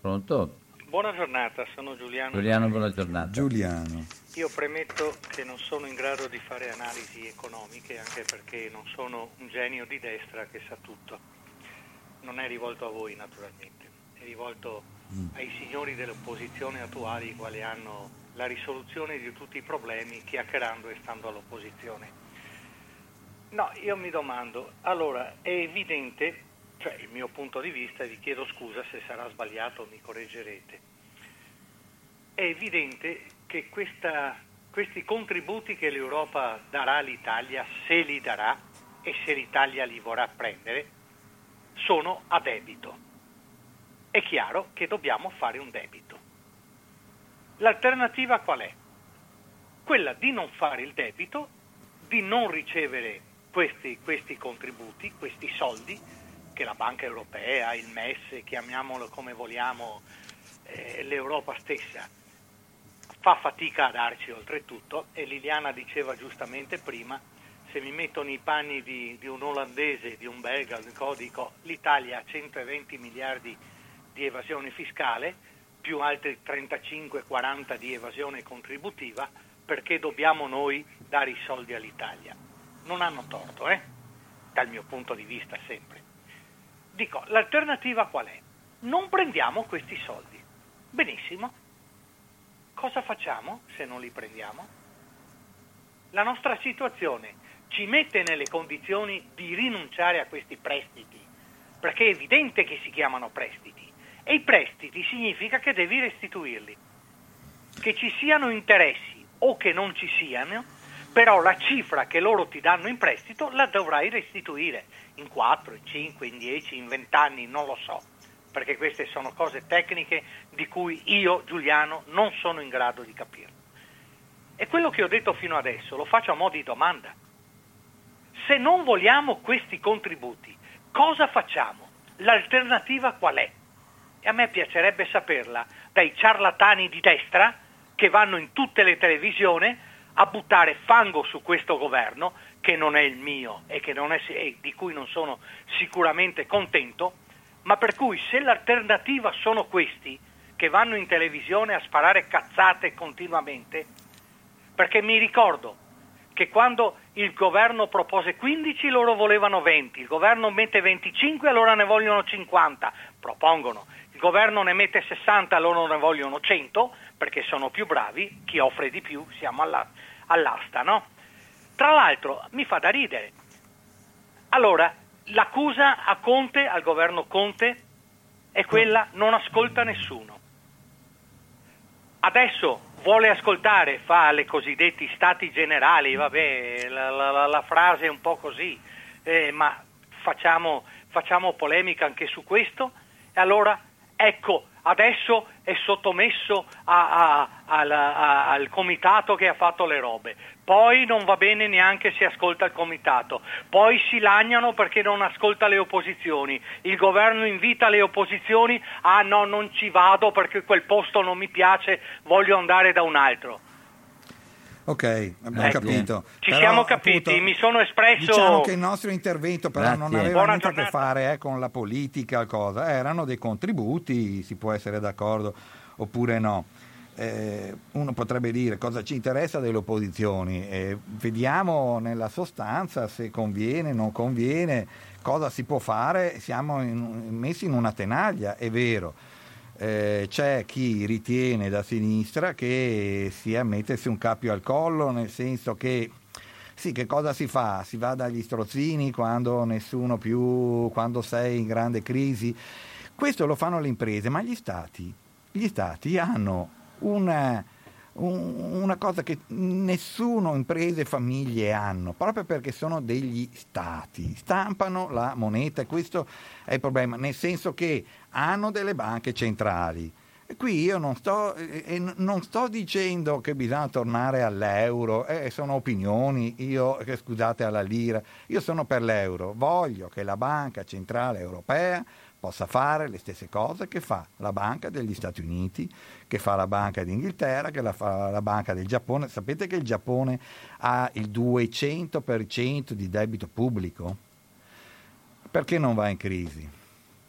Speaker 1: Pronto?
Speaker 7: Buona giornata, sono Giuliano.
Speaker 1: Giuliano, buona giornata.
Speaker 2: Giuliano.
Speaker 7: Io premetto che non sono in grado di fare analisi economiche, anche perché non sono un genio di destra che sa tutto. Non è rivolto a voi, naturalmente, è rivolto mm. ai signori dell'opposizione attuali, i quali hanno la risoluzione di tutti i problemi chiacchierando e stando all'opposizione. No, io mi domando, allora è evidente, cioè il mio punto di vista, vi chiedo scusa se sarà sbagliato, mi correggerete, è evidente che questa, questi contributi che l'Europa darà all'Italia, se li darà e se l'Italia li vorrà prendere, sono a debito. È chiaro che dobbiamo fare un debito. L'alternativa qual è? Quella di non fare il debito, di non ricevere questi, questi contributi, questi soldi che la Banca Europea, il MES, chiamiamolo come vogliamo, eh, l'Europa stessa, fa fatica a darci oltretutto e Liliana diceva giustamente prima, se mi metto nei panni di, di un olandese, di un belga, dico l'Italia ha 120 miliardi di evasione fiscale, più altri 35-40 di evasione contributiva, perché dobbiamo noi dare i soldi all'Italia? non hanno torto, eh? dal mio punto di vista sempre. Dico, l'alternativa qual è? Non prendiamo questi soldi. Benissimo. Cosa facciamo se non li prendiamo? La nostra situazione ci mette nelle condizioni di rinunciare a questi prestiti, perché è evidente che si chiamano prestiti. E i prestiti significa che devi restituirli. Che ci siano interessi o che non ci siano, però la cifra che loro ti danno in prestito la dovrai restituire in 4, in 5, in 10, in 20 anni, non lo so, perché queste sono cose tecniche di cui io, Giuliano, non sono in grado di capire. E quello che ho detto fino adesso lo faccio a mo' di domanda. Se non vogliamo questi contributi, cosa facciamo? L'alternativa qual è? A me piacerebbe saperla dai ciarlatani di destra che vanno in tutte le televisioni a buttare fango su questo governo, che non è il mio e, è, e di cui non sono sicuramente contento, ma per cui se l'alternativa sono questi, che vanno in televisione a sparare cazzate continuamente, perché mi ricordo che quando il governo propose 15 loro volevano 20, il governo mette 25 allora ne vogliono 50, propongono, il governo ne mette 60 loro ne vogliono 100 perché sono più bravi, chi offre di più siamo alla, all'asta, no? Tra l'altro mi fa da ridere. Allora, l'accusa a Conte, al governo Conte, è quella non ascolta nessuno. Adesso vuole ascoltare, fa le cosiddetti stati generali, vabbè, la, la, la frase è un po' così, eh, ma facciamo, facciamo polemica anche su questo. E allora, ecco, adesso è sottomesso a, a, a, al comitato che ha fatto le robe, poi non va bene neanche se ascolta il comitato, poi si lagnano perché non ascolta le opposizioni, il governo invita le opposizioni, ah no non ci vado perché quel posto non mi piace, voglio andare da un altro.
Speaker 2: Ok, abbiamo ecco. capito.
Speaker 7: Ci però, siamo capiti, appunto, mi sono espresso.
Speaker 2: Diciamo che il nostro intervento però Grazie. non aveva Buona niente giornata. a che fare eh, con la politica, cosa. erano dei contributi, si può essere d'accordo oppure no. Eh, uno potrebbe dire cosa ci interessa delle opposizioni, eh, vediamo nella sostanza se conviene, non conviene, cosa si può fare, siamo in, messi in una tenaglia, è vero eh, c'è chi ritiene da sinistra che sia mettersi un cappio al collo, nel senso che sì, che cosa si fa? Si va dagli strozzini quando nessuno più, quando sei in grande crisi. Questo lo fanno le imprese, ma gli stati, gli stati hanno una, una cosa che nessuno, imprese e famiglie hanno, proprio perché sono degli stati, stampano la moneta e questo è il problema, nel senso che hanno delle banche centrali. Qui io non sto, eh, non sto, dicendo che bisogna tornare all'euro, eh, sono opinioni, io, scusate alla lira, io sono per l'euro, voglio che la Banca Centrale Europea possa fare le stesse cose che fa la Banca degli Stati Uniti, che fa la Banca d'Inghilterra, che la fa la Banca del Giappone. Sapete che il Giappone ha il 200% di debito pubblico? Perché non va in crisi?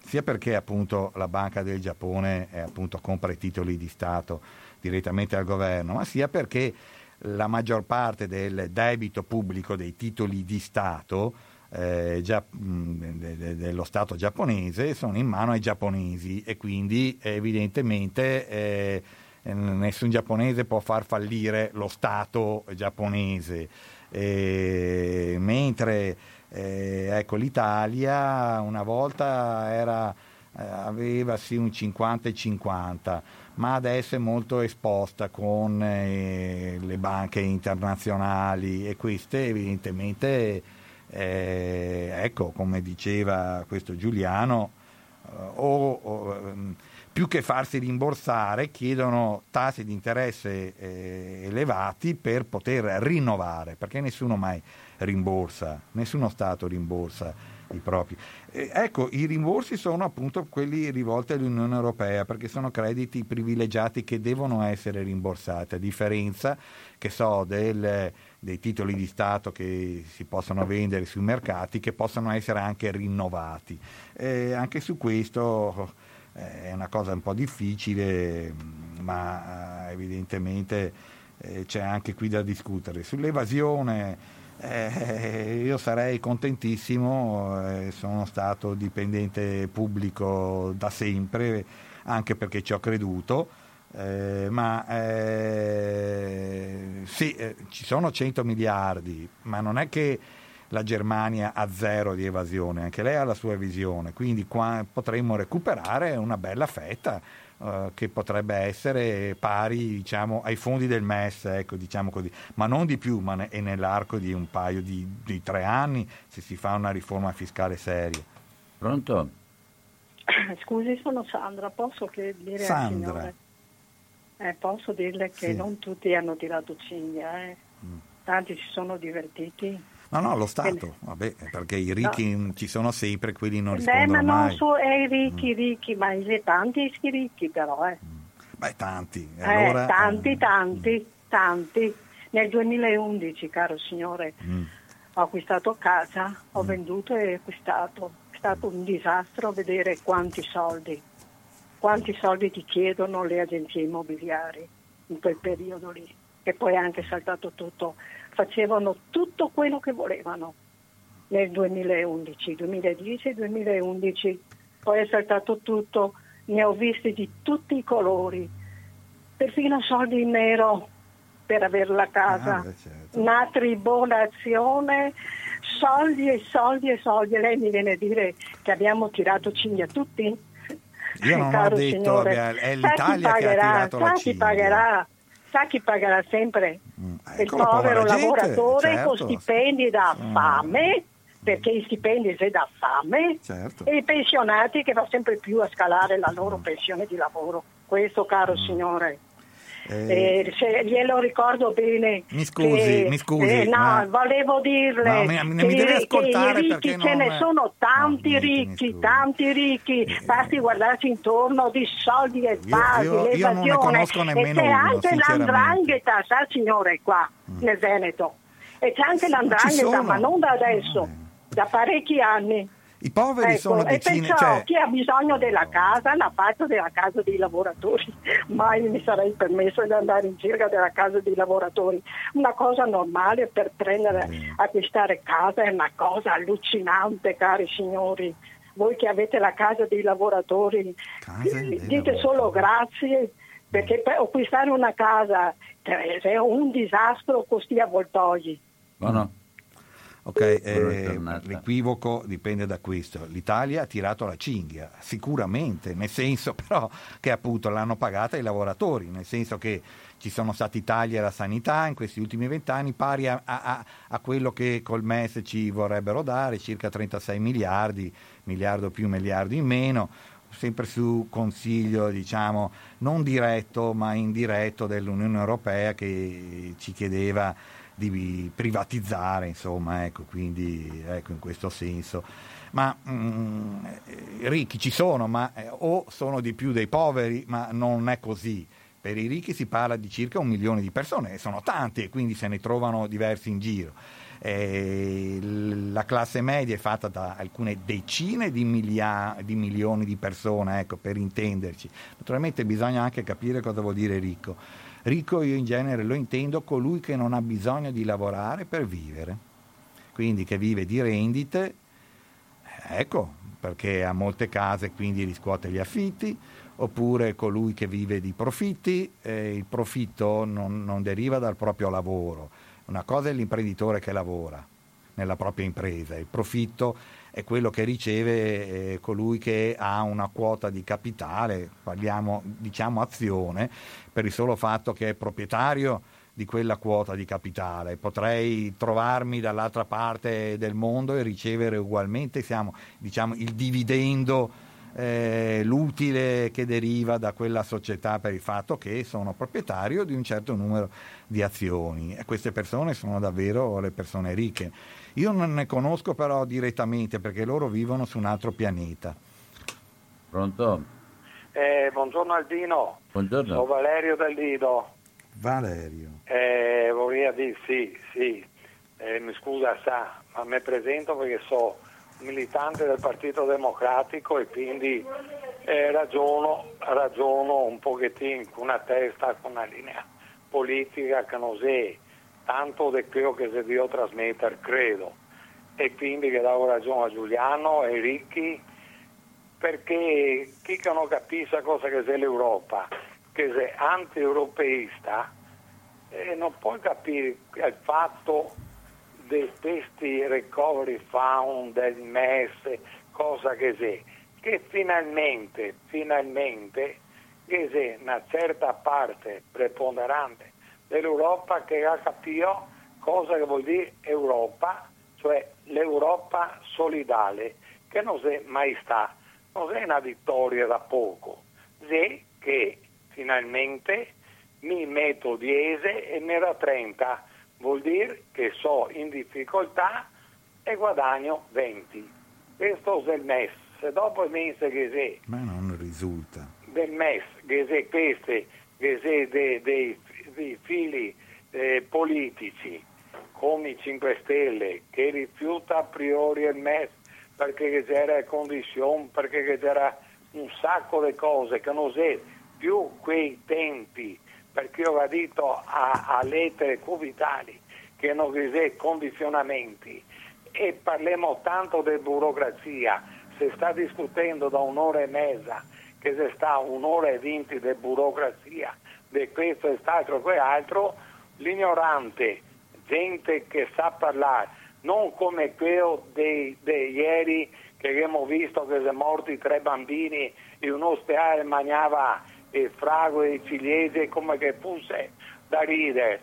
Speaker 2: Sia perché appunto la Banca del Giappone è, appunto, compra i titoli di Stato direttamente al governo, ma sia perché la maggior parte del debito pubblico dei titoli di Stato eh, già, mh, de, de, dello Stato giapponese sono in mano ai giapponesi e quindi evidentemente eh, nessun giapponese può far fallire lo Stato giapponese. Eh, mentre ecco, l'Italia una volta era, eh, aveva sì un 50 e 50 ma adesso è molto esposta con eh, le banche internazionali e queste evidentemente eh, ecco, come diceva questo Giuliano, eh, o, o, ehm, più che farsi rimborsare chiedono tassi di interesse eh, elevati per poter rinnovare, perché nessuno mai rimborsa, nessuno Stato rimborsa i propri. Eh, ecco, i rimborsi sono appunto quelli rivolti all'Unione Europea perché sono crediti privilegiati che devono essere rimborsati, a differenza che so, del, dei titoli di Stato che si possono vendere sui mercati che possono essere anche rinnovati. Eh, anche su questo eh, è una cosa un po' difficile, ma eh, evidentemente eh, c'è anche qui da discutere. Sull'evasione eh, io sarei contentissimo, sono stato dipendente pubblico da sempre, anche perché ci ho creduto. Eh, ma eh, sì, eh, ci sono 100 miliardi, ma non è che la Germania ha zero di evasione, anche lei ha la sua visione, quindi qua potremmo recuperare una bella fetta eh, che potrebbe essere pari diciamo, ai fondi del MES, ecco, diciamo così, ma non di più, ma ne- nell'arco di un paio di, di tre anni se si fa una riforma fiscale seria.
Speaker 1: Pronto?
Speaker 8: Scusi, sono Sandra, posso dire
Speaker 2: Sandra.
Speaker 8: Eh, posso dirle che
Speaker 2: Sì.
Speaker 8: non tutti hanno tirato cinghia, eh.
Speaker 2: Mm.
Speaker 8: tanti si sono divertiti.
Speaker 2: No, no, lo Stato, vabbè, perché i ricchi ci sono sempre, quelli non
Speaker 8: Beh,
Speaker 2: rispondono
Speaker 8: ma non
Speaker 2: mai.
Speaker 8: so, eh, i ricchi, ricchi, ma i tanti ricchi però, eh.
Speaker 2: Beh, tanti.
Speaker 8: Eh,
Speaker 2: allora,
Speaker 8: tanti,
Speaker 2: eh,
Speaker 8: tanti, tanti. Nel 2011, caro signore,
Speaker 2: Mm.
Speaker 8: ho acquistato casa, ho venduto e acquistato. È stato un disastro vedere quanti soldi, quanti soldi ti chiedono le agenzie immobiliari in quel periodo lì. E poi è anche saltato tutto. Facevano tutto quello che volevano nel 2011, 2010 e 2011. Poi è saltato tutto, ne ho visti di tutti i colori, perfino soldi in nero per avere la casa,
Speaker 2: Ah, certo.
Speaker 8: una tribonazione, soldi e soldi e soldi. Lei mi viene a dire che abbiamo tirato cinghia tutti?
Speaker 2: Io non ho detto,
Speaker 8: signore,
Speaker 2: è l'Italia che ha
Speaker 8: pagherà,
Speaker 2: tirato la
Speaker 8: sa chi pagherà, sa chi pagherà sempre
Speaker 2: Mm,
Speaker 8: il
Speaker 2: ecco la
Speaker 8: povero lavoratore
Speaker 2: certo.
Speaker 8: con stipendi da
Speaker 2: Mm.
Speaker 8: fame, perché i stipendi si da fame,
Speaker 2: Certo.
Speaker 8: e i pensionati che va sempre più a scalare la loro
Speaker 2: Mm.
Speaker 8: pensione di lavoro. Questo, caro signore.
Speaker 2: Eh,
Speaker 8: Eh, se glielo ricordo bene.
Speaker 2: Mi scusi,
Speaker 8: che-
Speaker 2: mi scusi,
Speaker 8: eh, no,
Speaker 2: ma-
Speaker 8: volevo dirle
Speaker 2: No, mi-
Speaker 8: che,
Speaker 2: mi deve
Speaker 8: che
Speaker 2: ascoltare
Speaker 8: i ricchi ce ne sono tanti
Speaker 2: No,
Speaker 8: ricchi, tanti ricchi.
Speaker 2: Eh,
Speaker 8: Basti guardarsi intorno di soldi e basi,
Speaker 2: io- io non ne
Speaker 8: e c'è
Speaker 2: uno,
Speaker 8: anche.
Speaker 2: Mm.
Speaker 8: l'andrangheta, sa signore, qua nel Veneto. E c'è anche l'andrangheta, ma non da adesso,
Speaker 2: Eh.
Speaker 8: da parecchi anni.
Speaker 2: I poveri
Speaker 8: Ecco,
Speaker 2: sono
Speaker 8: e
Speaker 2: decine,
Speaker 8: perciò
Speaker 2: cioè,
Speaker 8: chi ha bisogno della casa la faccio della casa dei lavoratori. [laughs] Mai mi sarei permesso di andare in cerca della casa dei lavoratori. Una cosa normale per prendere,
Speaker 2: Sì.
Speaker 8: acquistare casa è una cosa allucinante, cari signori. Voi che avete la casa dei lavoratori,
Speaker 2: dei
Speaker 8: dite
Speaker 2: lavoratori.
Speaker 8: solo grazie perché per acquistare una casa eh, è un disastro con sti avvoltoi.
Speaker 1: Buono.
Speaker 2: Ok,
Speaker 1: Buona
Speaker 2: eh, l'equivoco dipende da questo. L'Italia ha tirato la cinghia, sicuramente, nel senso [laughs] però che appunto l'hanno pagata i lavoratori, nel senso che ci sono stati tagli alla sanità in questi ultimi vent'anni pari a, a- a quello che col MES ci vorrebbero dare, circa 36 miliardi, miliardo più, miliardo in meno, sempre su consiglio diciamo non diretto ma indiretto dell'Unione Europea che ci chiedeva di privatizzare, insomma, ecco, quindi ecco, in questo senso. Ma mm, eh, ricchi ci sono, ma eh, o sono di più dei poveri, ma non è così. Per i ricchi si parla di circa un milione di persone, e sono tanti e quindi se ne trovano diversi in giro. Eh, la classe media è fatta da alcune decine di, milia- di milioni di persone, ecco, per intenderci. Naturalmente bisogna anche capire cosa vuol dire ricco. Ricco io in genere lo intendo colui che non ha bisogno di lavorare per vivere, quindi che vive di rendite, ecco, perché ha molte case quindi riscuote gli affitti, oppure colui che vive di profitti, eh, il profitto non, non deriva dal proprio lavoro, una cosa è l'imprenditore che lavora nella propria impresa, il profitto è quello che riceve eh, colui che ha una quota di capitale, parliamo diciamo azione, per il solo fatto che è proprietario di quella quota di capitale. Potrei trovarmi dall'altra parte del mondo e ricevere ugualmente siamo, diciamo, il dividendo, eh, l'utile che deriva da quella società per il fatto che sono proprietario di un certo numero di azioni. E queste persone sono davvero le persone ricche. Io non ne conosco però direttamente perché loro vivono su un altro pianeta.
Speaker 1: Pronto?
Speaker 9: Eh, buongiorno Albino, sono
Speaker 1: Buongiorno.
Speaker 9: Valerio del Lido.
Speaker 2: Valerio.
Speaker 9: Eh, vorrei dire sì, sì, Eh, mi scusa sa, ma mi presento perché sono militante del Partito Democratico e quindi eh, ragiono, ragiono un pochettino con una testa, con una linea politica che non è tanto di quello che si deve trasmettere, credo. E quindi che do ragione a Giuliano e Ricchi perché chi non capisce cosa che è l'Europa, che è anti-europeista, eh, non può capire il fatto di questi recovery fund, del MES, cosa che è, che finalmente, finalmente, che è una certa parte preponderante dell'Europa che ha capito cosa vuol dire Europa, cioè l'Europa solidale, che non è mai stata, non è una vittoria da poco, è che finalmente mi metto 10 e ne da 30, vuol dire che so in difficoltà e guadagno 20. Questo è il MES. Se dopo il mese che
Speaker 2: Ma non risulta.
Speaker 9: del MES, che se questi, che se dei, dei- dei fili eh, politici come i 5 Stelle che rifiuta a priori il MES perché c'era condizioni, perché c'era un sacco di cose che non c'è più quei tempi, perché io ho detto a, a lettere cubitali che non c'è condizionamenti. E parliamo tanto di burocrazia, si sta discutendo da un'ora e mezza che si sta un'ora e venti di burocrazia, di questo e quest'altro e quell'altro, l'ignorante, gente che sa parlare, non come quello di ieri che abbiamo visto che sono morti tre bambini in un ospedale mangiava il frago e ciliegie come che fosse da ridere.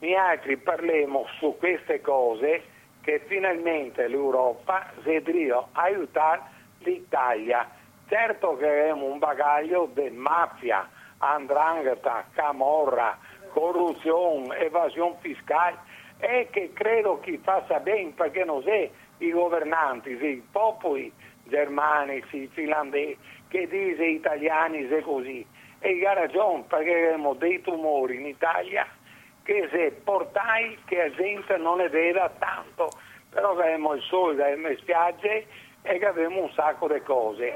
Speaker 9: Noi altri parliamo su queste cose che finalmente l'Europa vedrà aiutare l'Italia. Certo che abbiamo un bagaglio di mafia, andrangheta, camorra, corruzione, evasione fiscale e che credo che faccia bene perché non è i governanti, i popoli germanici, finlandesi, che dice italiani se così. E ha ragione perché abbiamo dei tumori in Italia che se portai che la gente non ne veda tanto, però abbiamo il sole, abbiamo le spiagge e abbiamo un sacco di cose.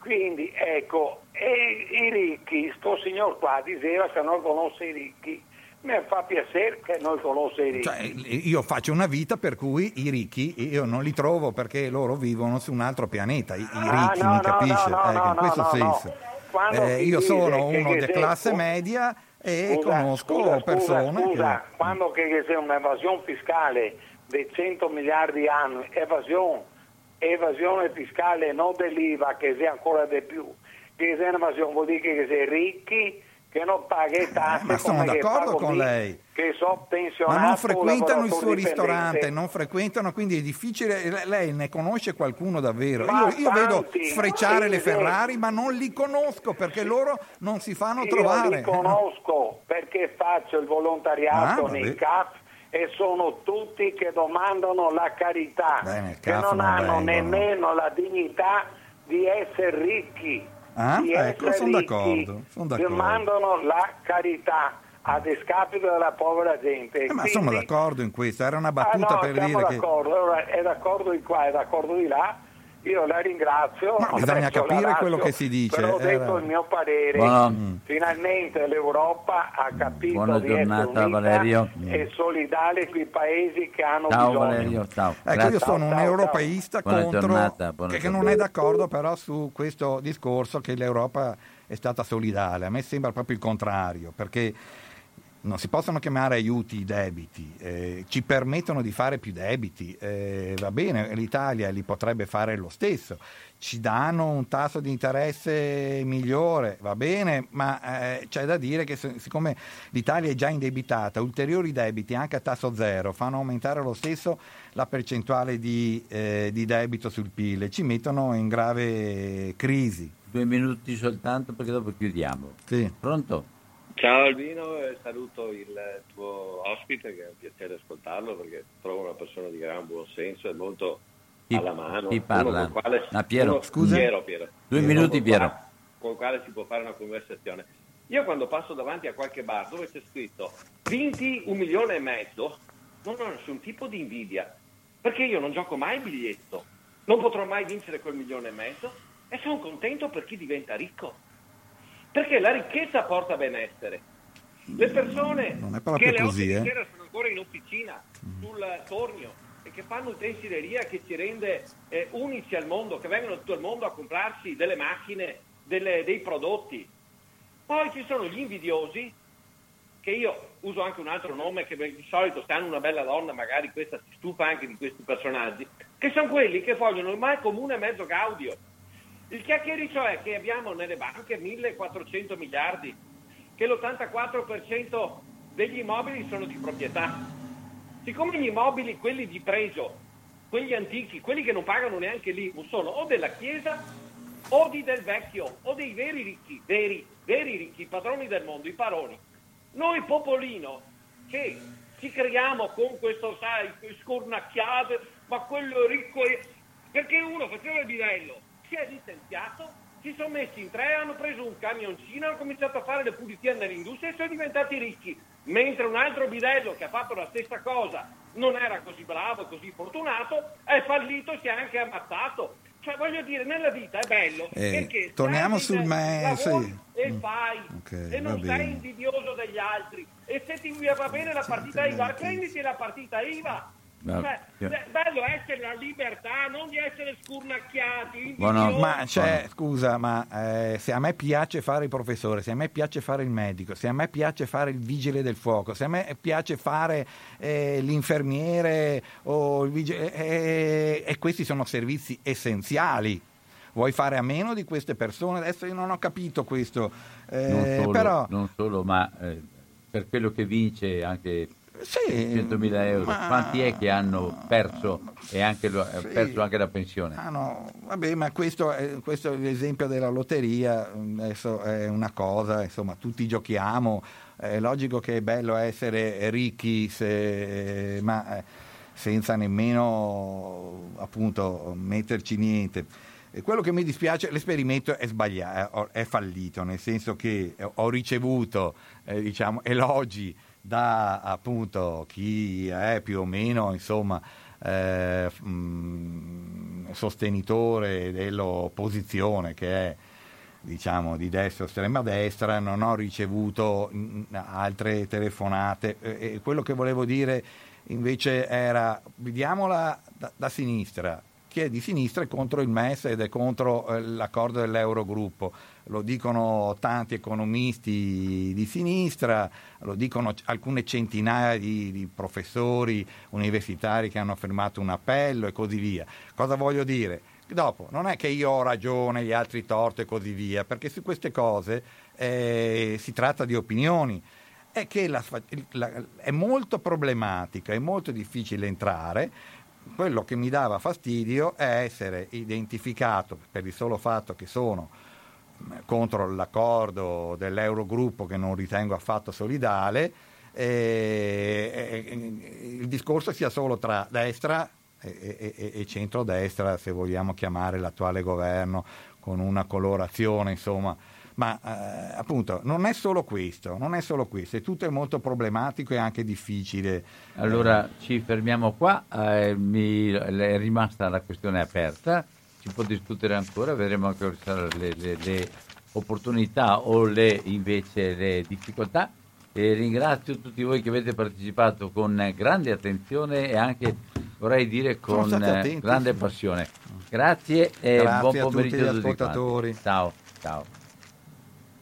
Speaker 9: Quindi ecco, e i ricchi, sto signor qua diceva che non conosce i ricchi mi fa piacere che noi conosce i ricchi.
Speaker 2: Cioè, io faccio una vita per cui i ricchi io non li trovo perché loro vivono su un altro pianeta, i, i
Speaker 9: Ah,
Speaker 2: ricchi,
Speaker 9: no,
Speaker 2: mi
Speaker 9: no,
Speaker 2: capisce?
Speaker 9: no, no, no,
Speaker 2: in questo senso. Eh, io sono
Speaker 9: che-
Speaker 2: uno di
Speaker 9: se-
Speaker 2: classe
Speaker 9: oh,
Speaker 2: media e
Speaker 9: Scusa,
Speaker 2: conosco
Speaker 9: scusa,
Speaker 2: persone
Speaker 9: Scusa,
Speaker 2: che...
Speaker 9: quando che c'è un'evasione fiscale di 100 miliardi annui, evasione, evasione fiscale non dell'IVA che sia ancora di più, che sia un'evasione vuol dire che sei ricchi che non paghi tasse
Speaker 2: Eh, ma sono d'accordo con lei.
Speaker 9: che sono pensionato
Speaker 2: Ma non frequentano il suo ristorante, non frequentano, quindi è difficile. Lei ne conosce qualcuno davvero? Io, io vedo
Speaker 9: tanti,
Speaker 2: sfrecciare le
Speaker 9: sì,
Speaker 2: Ferrari, ma non li conosco perché loro non si fanno
Speaker 9: Io
Speaker 2: trovare.
Speaker 9: li conosco perché faccio il volontariato
Speaker 2: Ah,
Speaker 9: nei. CAF e sono tutti che domandano la carità,
Speaker 2: Beh, nel
Speaker 9: che non hanno
Speaker 2: vengono.
Speaker 9: nemmeno la dignità di essere ricchi.
Speaker 2: Ah, ecco, sono d'accordo, sono d'accordo.
Speaker 9: Demandano la carità a discapito della povera gente.
Speaker 2: Eh, ma
Speaker 9: Quindi-
Speaker 2: sono d'accordo in questo, era una
Speaker 9: Ah,
Speaker 2: battuta
Speaker 9: no,
Speaker 2: per dire che...
Speaker 9: d'accordo, allora, è d'accordo di qua, è d'accordo di là. Io la ringrazio.
Speaker 2: Ma bisogna capire
Speaker 9: razza,
Speaker 2: quello che si dice,
Speaker 9: Però ho detto
Speaker 2: era-
Speaker 9: il mio parere.
Speaker 1: Buona-
Speaker 9: Finalmente l'Europa ha capito
Speaker 1: Buona
Speaker 9: di essere
Speaker 1: giornata,
Speaker 9: unita
Speaker 1: Valerio.
Speaker 9: e solidale con i paesi che hanno
Speaker 1: Ciao
Speaker 9: bisogno.
Speaker 1: Valerio, ciao.
Speaker 2: Ecco, io sono un
Speaker 9: Ciao, ciao,
Speaker 2: europeista
Speaker 1: Buona
Speaker 2: contro,
Speaker 1: giornata,
Speaker 2: che, che non è d'accordo però su questo discorso che l'Europa è stata solidale. A me sembra proprio il contrario, perché non si possono chiamare aiuti i debiti, eh, ci permettono di fare più debiti, eh, va bene, l'Italia li potrebbe fare lo stesso, ci danno un tasso di interesse migliore, va bene, ma eh, c'è da dire che siccome l'Italia è già indebitata, ulteriori debiti anche a tasso zero fanno aumentare lo stesso la percentuale di, eh, di debito sul PIL e ci mettono in grave crisi.
Speaker 1: Due minuti soltanto perché dopo chiudiamo.
Speaker 2: Sì.
Speaker 1: Pronto?
Speaker 10: Ciao Albino e saluto il tuo ospite che è un piacere ascoltarlo perché trovo una persona di gran buon senso e molto
Speaker 1: Chi-
Speaker 10: alla mano.
Speaker 1: chi parla?
Speaker 10: quale-
Speaker 1: Ah, Piero.
Speaker 10: uno-
Speaker 2: Scusa?
Speaker 10: Piero, Piero.
Speaker 1: Due
Speaker 10: Uno
Speaker 1: minuti, Piero.
Speaker 10: quale- Con il quale si può fare una conversazione. Io quando passo davanti a qualche bar dove c'è scritto vinti un milione e mezzo, non ho nessun tipo di invidia, perché io non gioco mai biglietto, non potrò mai vincere quel milione e mezzo e sono contento per chi diventa ricco. Perché la ricchezza porta benessere. Le persone
Speaker 2: è proprio
Speaker 10: che le
Speaker 2: così, eh.
Speaker 10: sono ancora in officina sul tornio e che fanno utensileria che ci rende eh, unici al mondo, che vengono da tutto il mondo a comprarsi delle macchine, delle- dei prodotti. Poi ci sono gli invidiosi, che io uso anche un altro nome, che di solito se hanno una bella donna, magari questa si stufa anche di questi personaggi, che sono quelli che vogliono il mal comune mezzo gaudio. Il chiacchiericcio è che abbiamo nelle banche 1400 miliardi, che l'84% degli immobili sono di proprietà. Siccome gli immobili, quelli di pregio, quelli antichi, quelli che non pagano neanche l'IMU, sono o della Chiesa o di del vecchio, o dei veri ricchi, veri, veri ricchi, i padroni del mondo, i paroni. Noi popolino che ci creiamo con questo, sai, scornacchiate, ma quello ricco è... Perché uno faceva il bidello, si è licenziato, si sono messi in tre, hanno preso un camioncino, hanno cominciato a fare le pulizie nell'industria e sono diventati ricchi. mentre un altro bidello che ha fatto la stessa cosa non era così bravo così fortunato, è fallito e si è anche ammazzato. Cioè, voglio dire, nella vita è bello
Speaker 2: Eh,
Speaker 10: perché
Speaker 2: torniamo sul me- sì.
Speaker 10: e
Speaker 2: Mm.
Speaker 10: fai
Speaker 2: Ok,
Speaker 10: e non sei invidioso degli altri e se ti va bene la partita IVA, prenditi la partita IVA. Cioè,
Speaker 1: io-
Speaker 10: è bello essere la libertà, non di essere scurnacchiati,
Speaker 1: Buono.
Speaker 2: Ma c'è, scusa, ma eh, se a me piace fare il professore, se a me piace fare il medico, se a me piace fare il vigile del fuoco, se a me piace fare eh, l'infermiere o il vigile, eh, e questi sono servizi essenziali. Vuoi fare a meno di queste persone? Adesso io non ho capito questo, eh,
Speaker 1: non, solo,
Speaker 2: però
Speaker 1: non solo, ma eh, per quello che vince anche
Speaker 2: Sì,
Speaker 1: 100.000 euro,
Speaker 2: ma-
Speaker 1: quanti è che hanno perso, e anche lo-
Speaker 2: Sì.
Speaker 1: perso anche la pensione?
Speaker 2: Ah no, vabbè, ma questo è, questo è l'esempio della lotteria, adesso è una cosa, insomma, tutti giochiamo, è logico che è bello essere ricchi, se- ma eh, senza nemmeno appunto metterci niente. E quello che mi dispiace, l'esperimento è sbagliato, è fallito, nel senso che ho ricevuto eh, diciamo, elogi da appunto chi è più o meno insomma eh, mh, sostenitore dell'opposizione che è diciamo di destra estrema destra non ho ricevuto mh, altre telefonate. E quello che volevo dire invece era vediamola da, da sinistra. Chi è di sinistra è contro il MES ed è contro eh, l'accordo dell'Eurogruppo lo dicono tanti economisti di sinistra, lo dicono alcune centinaia di, di professori universitari che hanno firmato un appello e così via. Cosa voglio dire? Dopo, non è che io ho ragione, gli altri torto e così via, perché su queste cose eh, si tratta di opinioni. È che la la- è molto problematica, è molto difficile entrare. Quello che mi dava fastidio è essere identificato per il solo fatto che sono contro l'accordo dell'Eurogruppo che non ritengo affatto solidale, il discorso sia solo tra destra e, e- e- centrodestra, se vogliamo chiamare l'attuale governo con una colorazione, insomma. Ma eh, appunto non è solo questo, non è solo questo, tutto è molto problematico e anche difficile.
Speaker 1: Allora ci fermiamo qua, eh, mi- è rimasta la questione aperta, si può discutere ancora, vedremo anche quali saranno le, le- le opportunità o le, invece le difficoltà. E ringrazio tutti voi che avete partecipato con grande attenzione e anche vorrei dire con
Speaker 2: attenti.
Speaker 1: grande passione. Grazie e
Speaker 2: Grazie
Speaker 1: buon pomeriggio
Speaker 2: gli
Speaker 1: a tutti quanti.
Speaker 2: ascoltatori.
Speaker 1: Ciao, ciao.